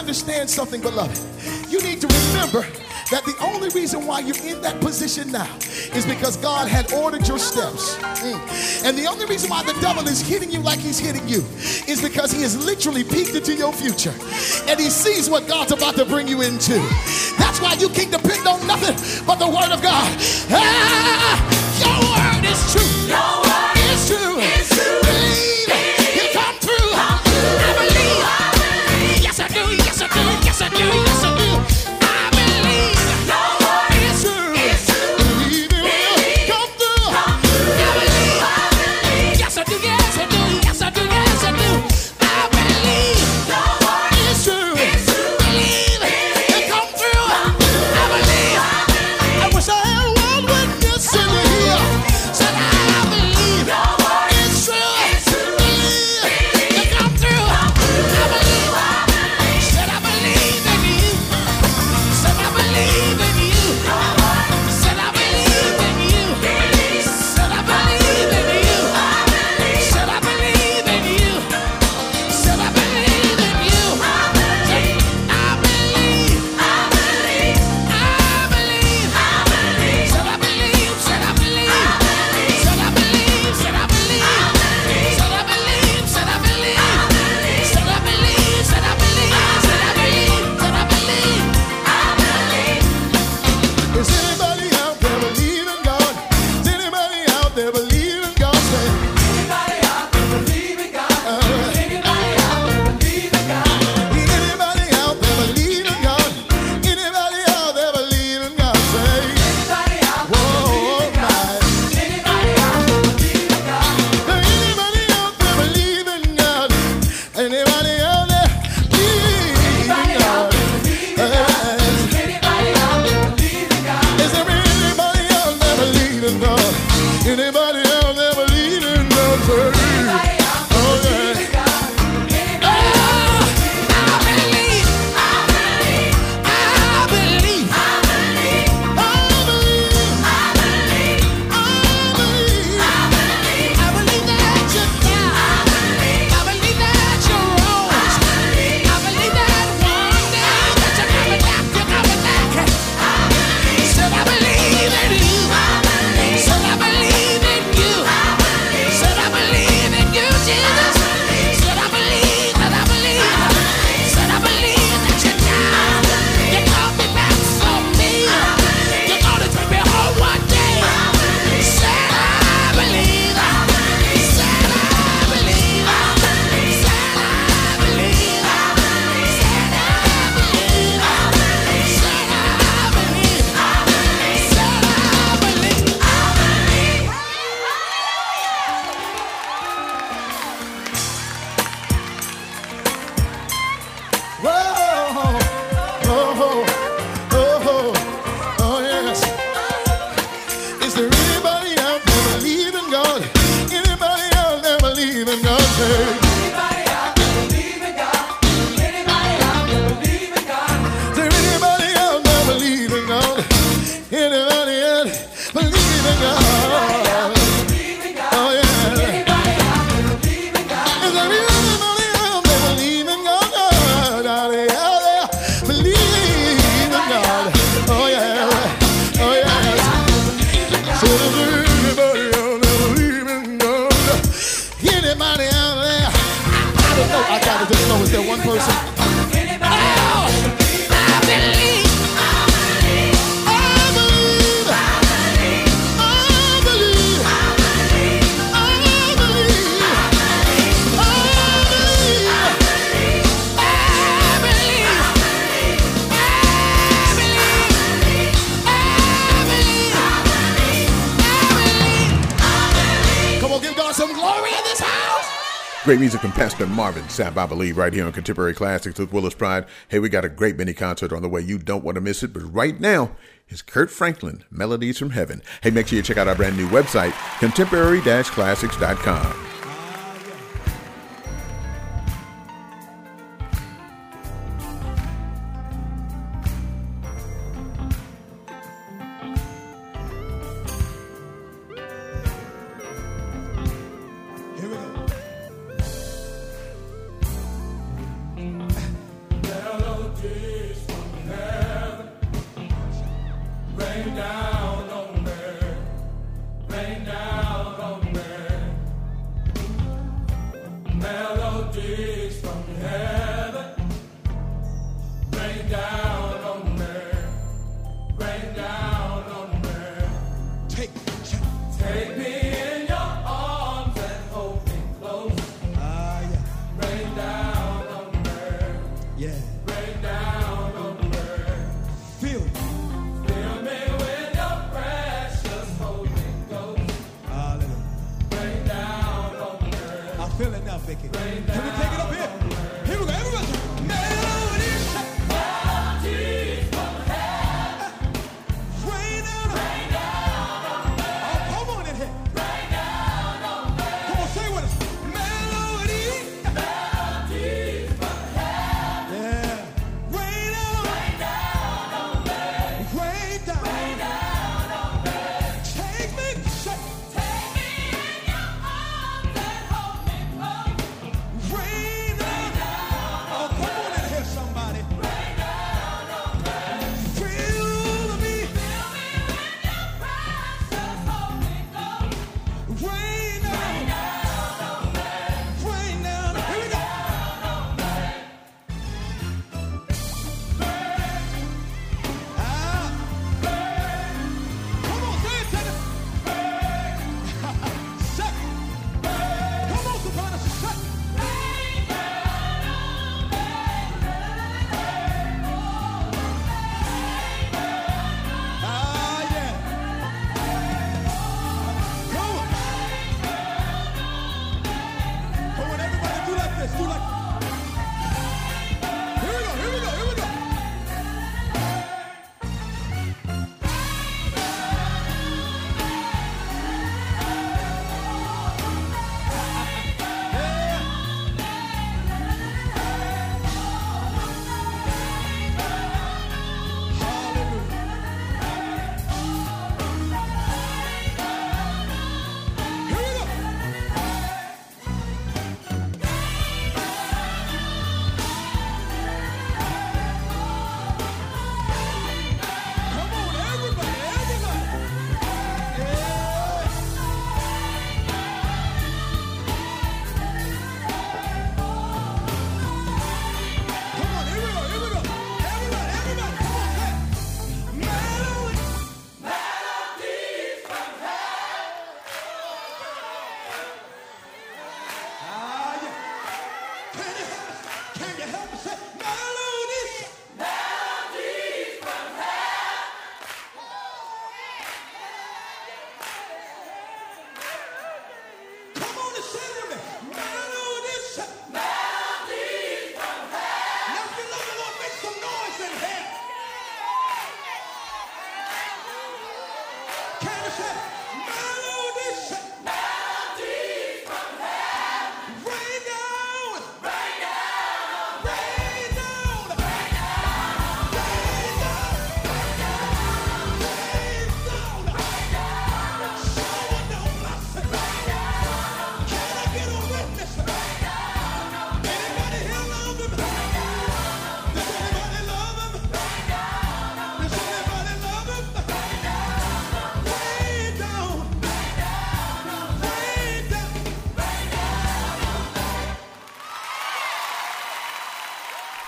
understand something, beloved. You need to remember that the only reason why you're in that position now is because God had ordered your steps. Mm. And the only reason why the devil is hitting you like he's hitting you is because he has literally peeked into your future and he sees what God's about to bring you into. That's why you can't depend on nothing but the word of God. Ah, your word is true. Your word is true. Is true. Yes, I. ASAP, I believe, right here on Contemporary Classics with Willis Pride. Hey, we got a great mini concert on the way. You don't want to miss it. But right now is Kirk Franklin, Melodies from Heaven. Hey, make sure you check out our brand new website, contemporary-classics.com. ajudar.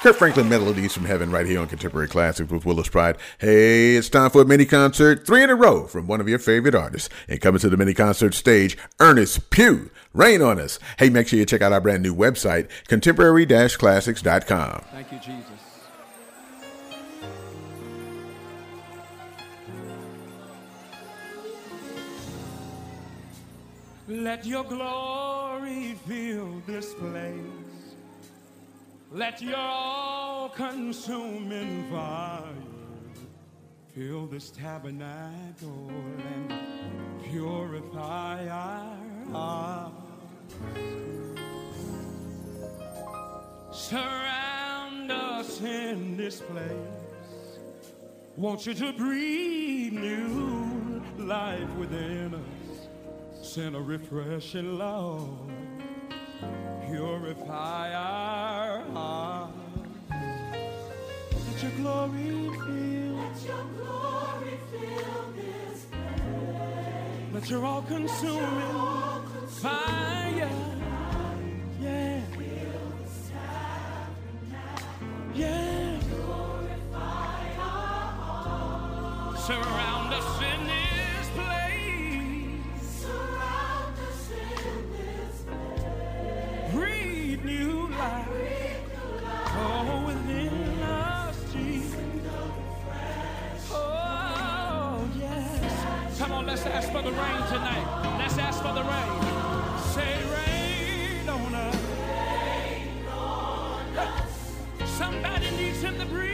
Kirk Franklin melodies from heaven right here on Contemporary Classics with Willis Pride. Hey, it's time for a mini concert, three in a row from one of your favorite artists. And coming to the mini concert stage, Ernest Pugh. Rain on us. Hey, make sure you check out our brand new website, contemporary-classics.com. Thank you, Jesus. Let your glory fill this place. Let your all consuming fire fill this tabernacle and purify our hearts. Surround us in this place. Want you to breathe new life within us. Send a refreshing love. Purify our hearts. Let your glory fill. Let your glory fill this place. Let your all-consuming fire. Yeah. Yeah. Surround us let's ask for the rain tonight. Let's ask for the rain. Say rain on us. Rain on us. Somebody needs him to breathe.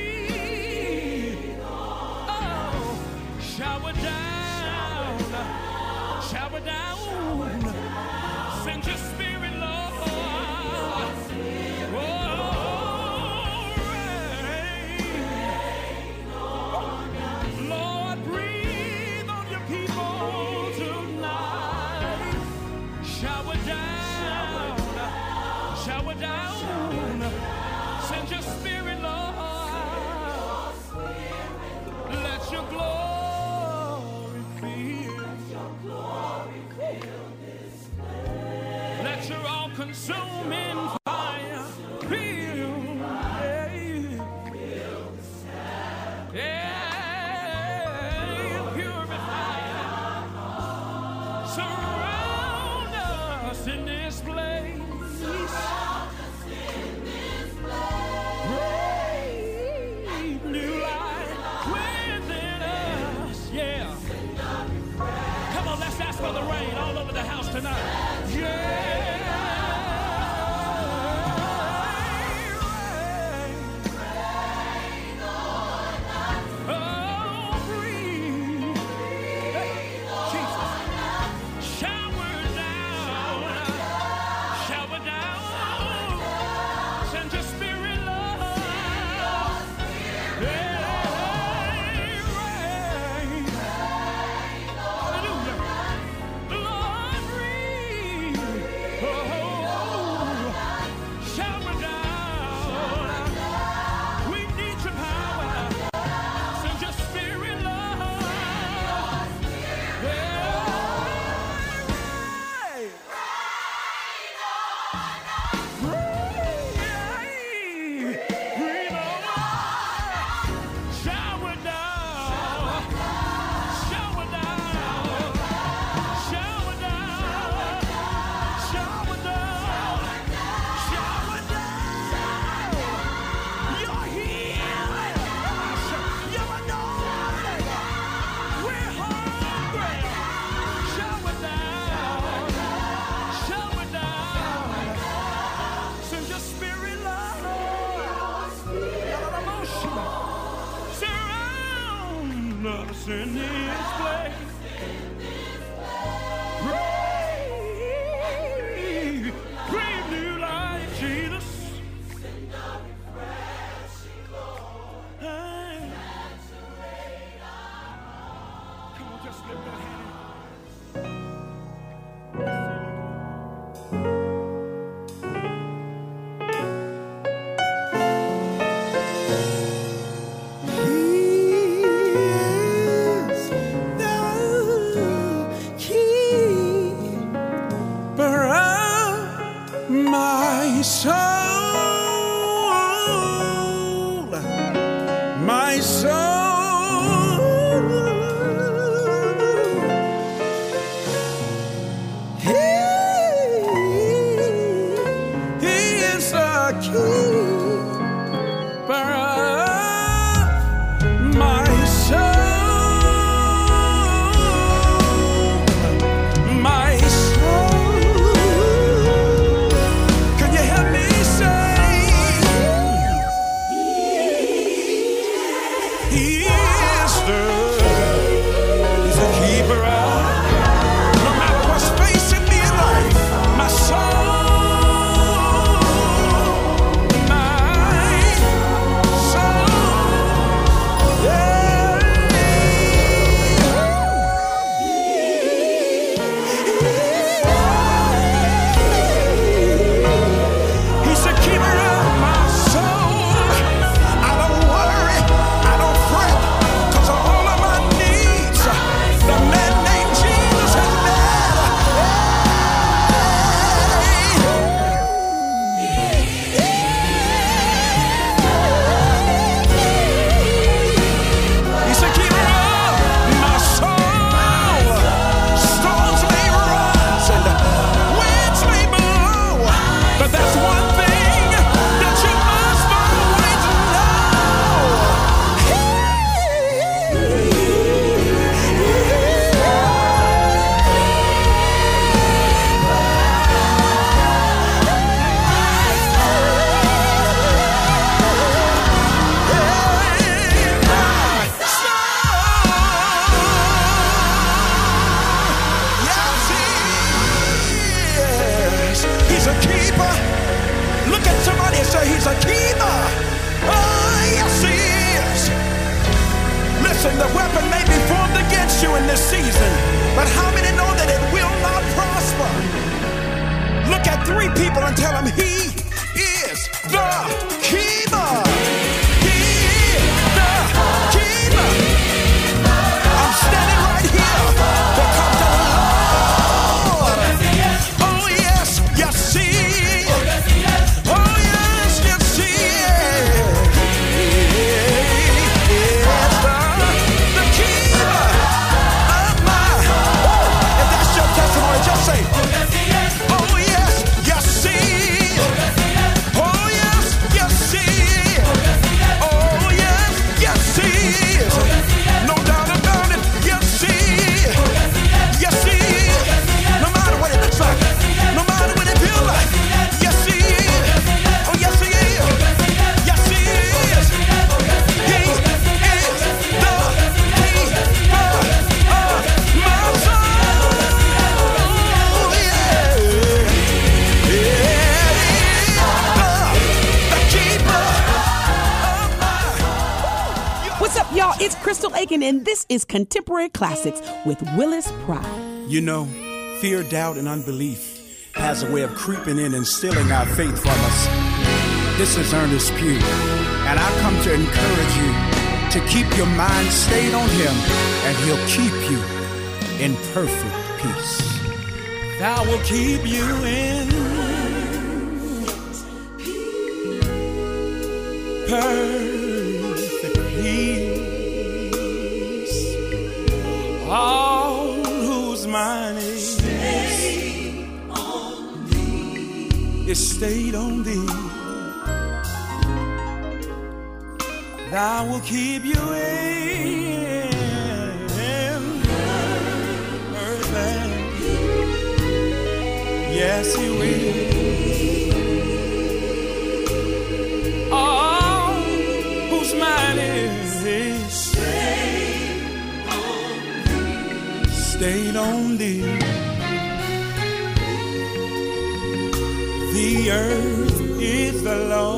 is Contemporary Classics with Willis Pride. You know, fear, doubt, and unbelief has a way of creeping in and stealing our faith from us. This is Ernest Pugh, and I come to encourage you to keep your mind stayed on Him, and He'll keep you in perfect peace. Thou will keep you in perfect peace. stayed on thee. Thou will keep you in perfect. Yes, He will. Oh, whose mind is this? Stayed on thee. Stayed on earth is the Lord.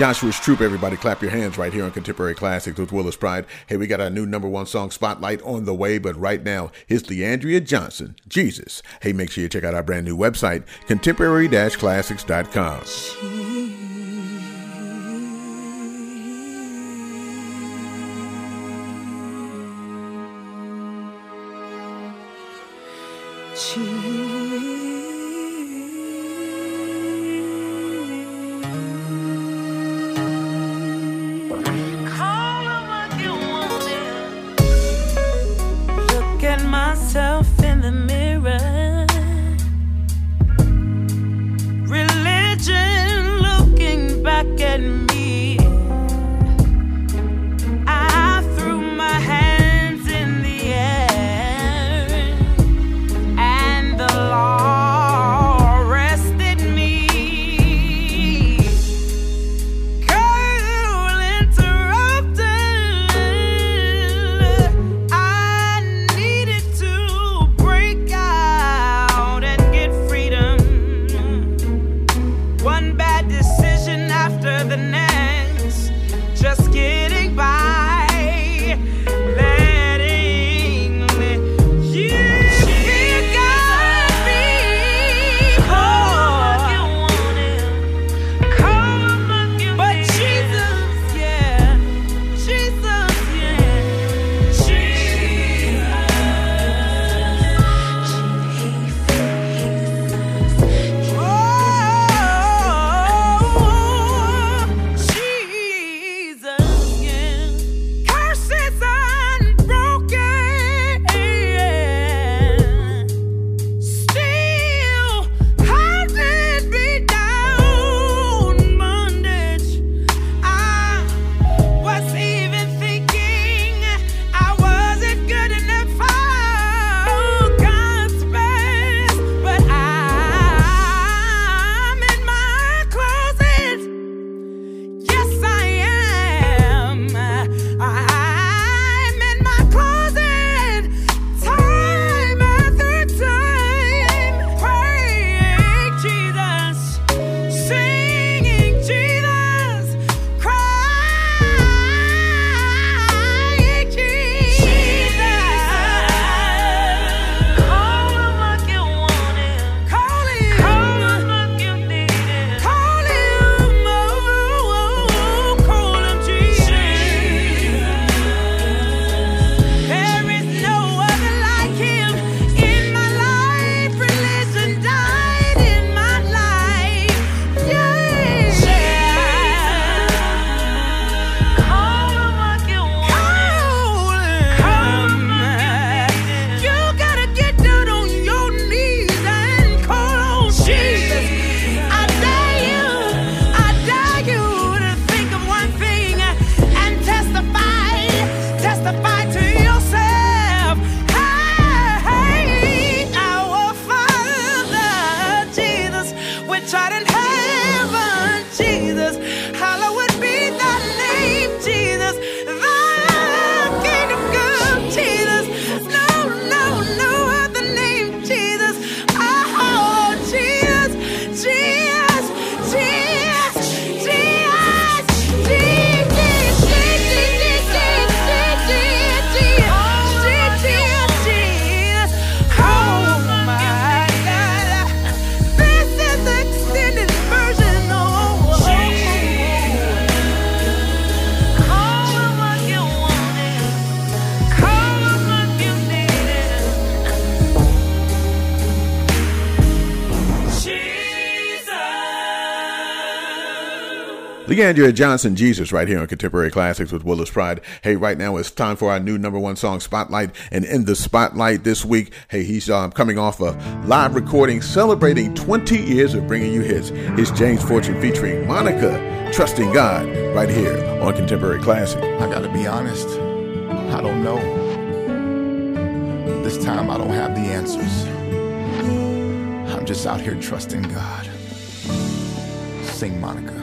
Joshua's Troop, everybody clap your hands right here on Contemporary Classics with Willis Pride. Hey, we got our new number one song spotlight on the way, but right now, here's Leandria Johnson, Jesus. Hey, make sure you check out our brand new website, contemporary-classics.com. Leandria Johnson, Jesus, right here on Contemporary Classics with Willis Pride. Hey, right now it's time for our new number one song spotlight. And in the spotlight this week, hey, he's um, coming off a live recording celebrating 20 years of bringing you hits. It's James Fortune featuring Monica, Trusting God, right here on Contemporary Classic. I gotta be honest, I don't know. This time I don't have the answers. I'm just out here trusting God. Sing Monica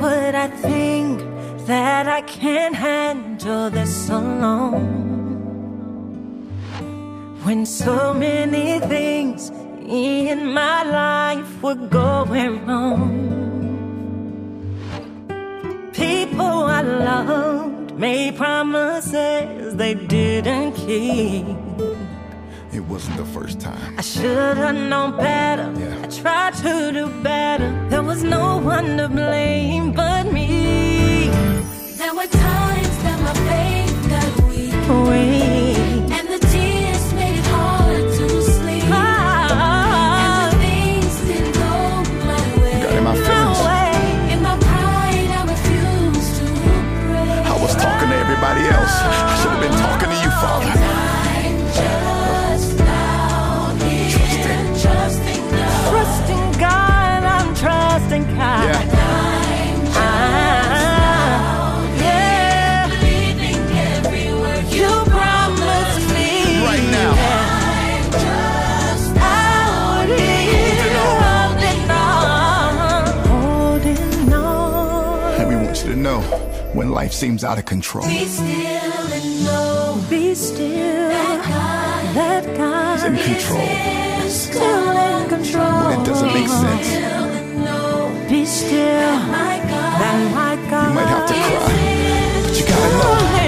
would I think that I can handle this alone? When so many things in my life were going wrong. People I loved made promises they didn't keep. It wasn't the first time. I should have known better. Yeah. I tried to do better was no one to blame but me. There were times that my faith got weak. Wait. when life seems out of control. Be still and know. Be still. That God, is in control. Is still in control. When it doesn't make sense. Be still. That my God. You might have to cry, but you gotta know. Oh,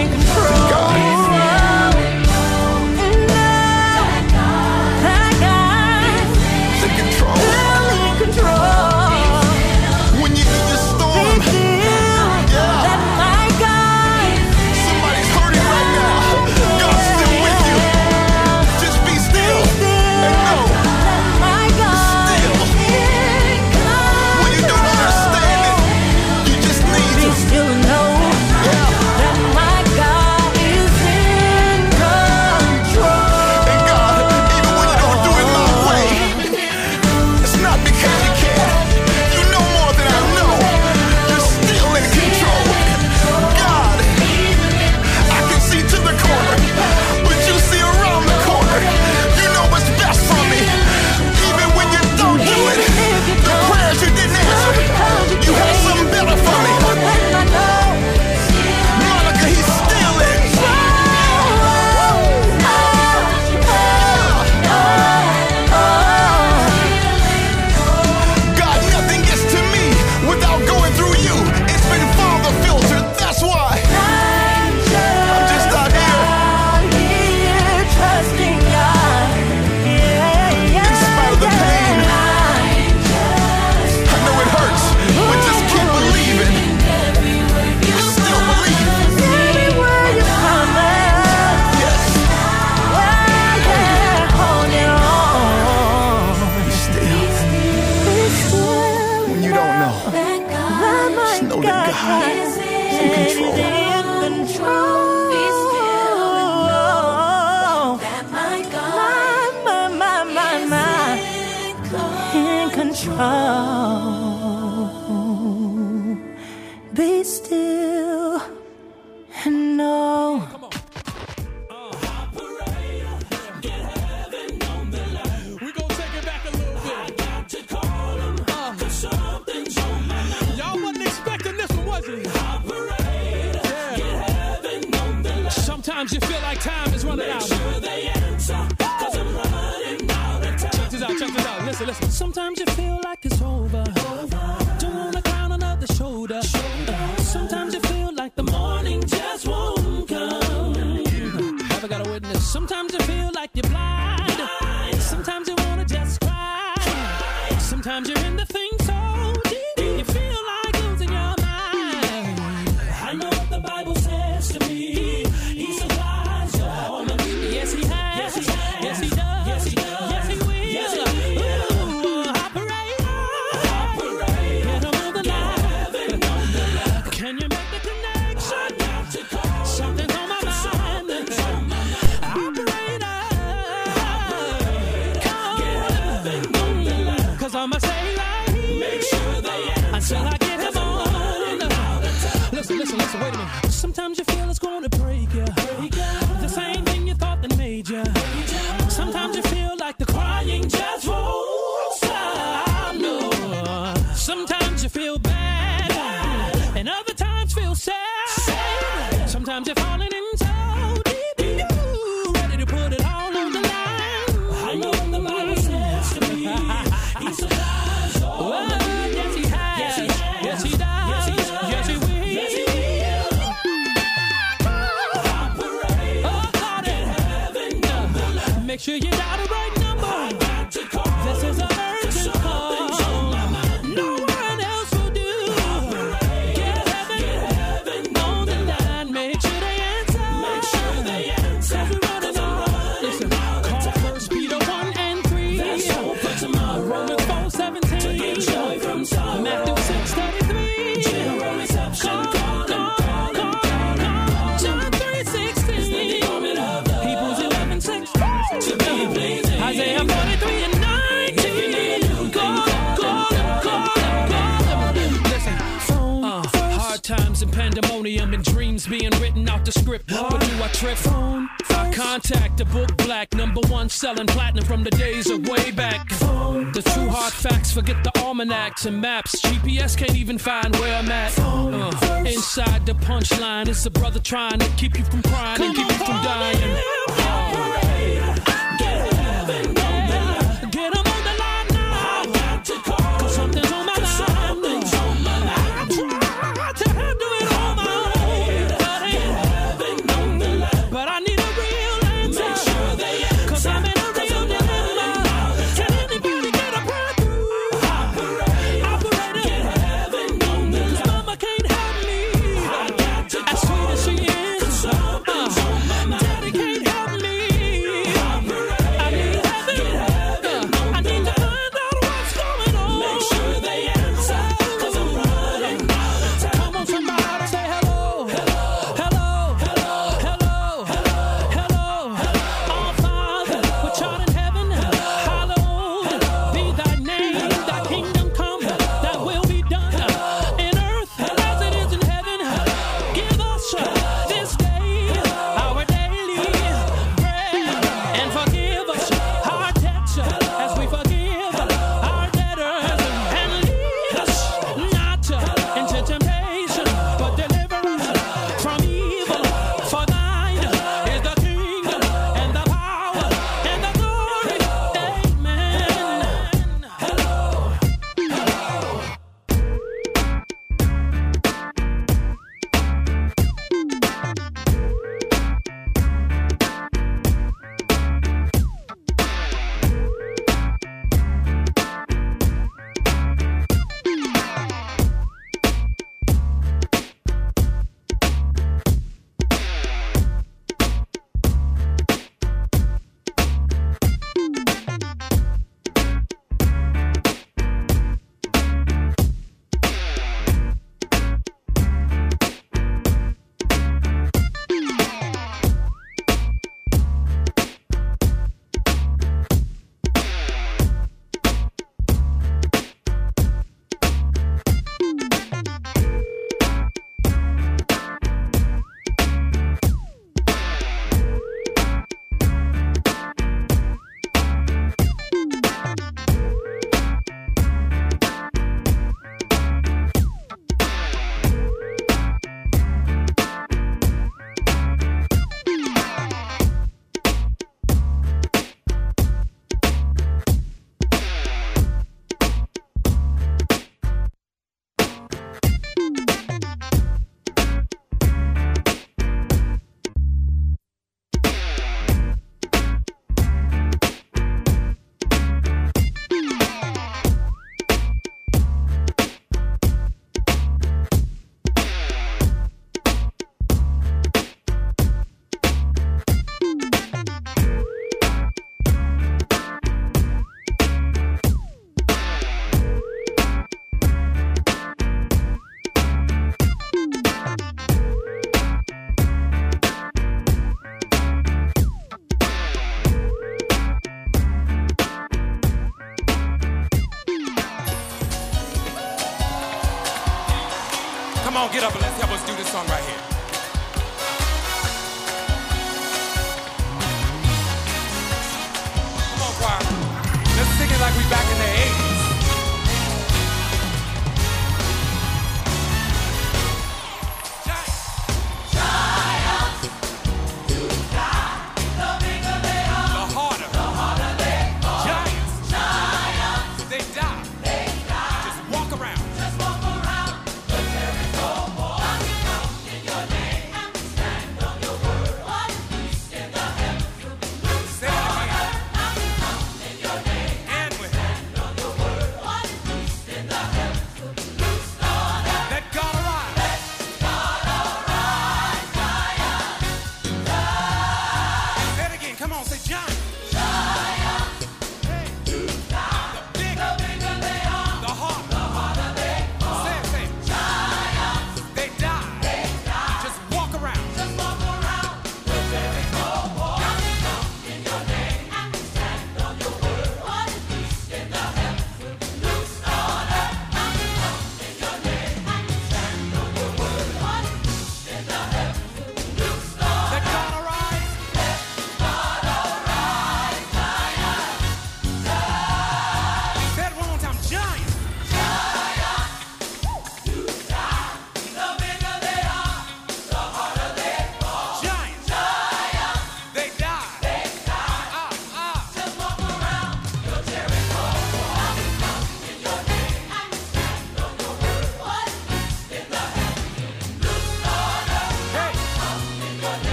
it's a brother trying to keep you from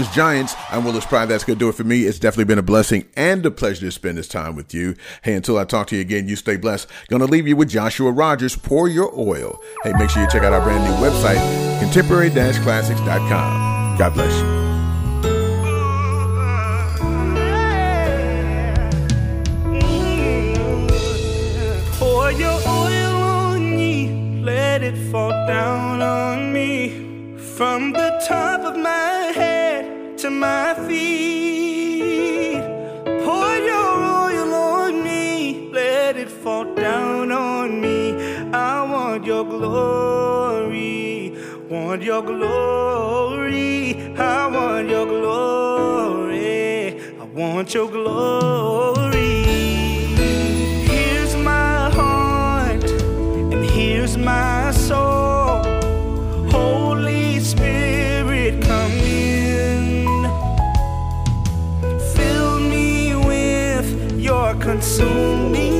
Giants. I'm Willis Pride. That's going to do it for me. It's definitely been a blessing and a pleasure to spend this time with you. Hey, until I talk to you again, you stay blessed. Going to leave you with Joshua Rogers, Pour Your Oil. Hey, make sure you check out our brand new website, contemporary-classics.com. God bless you. let it fall down on me from the top of my to my feet. Pour your oil on me, let it fall down on me. I want your glory, want your glory, I want your glory, I want your glory. Here's my heart, and here's my soul. 送你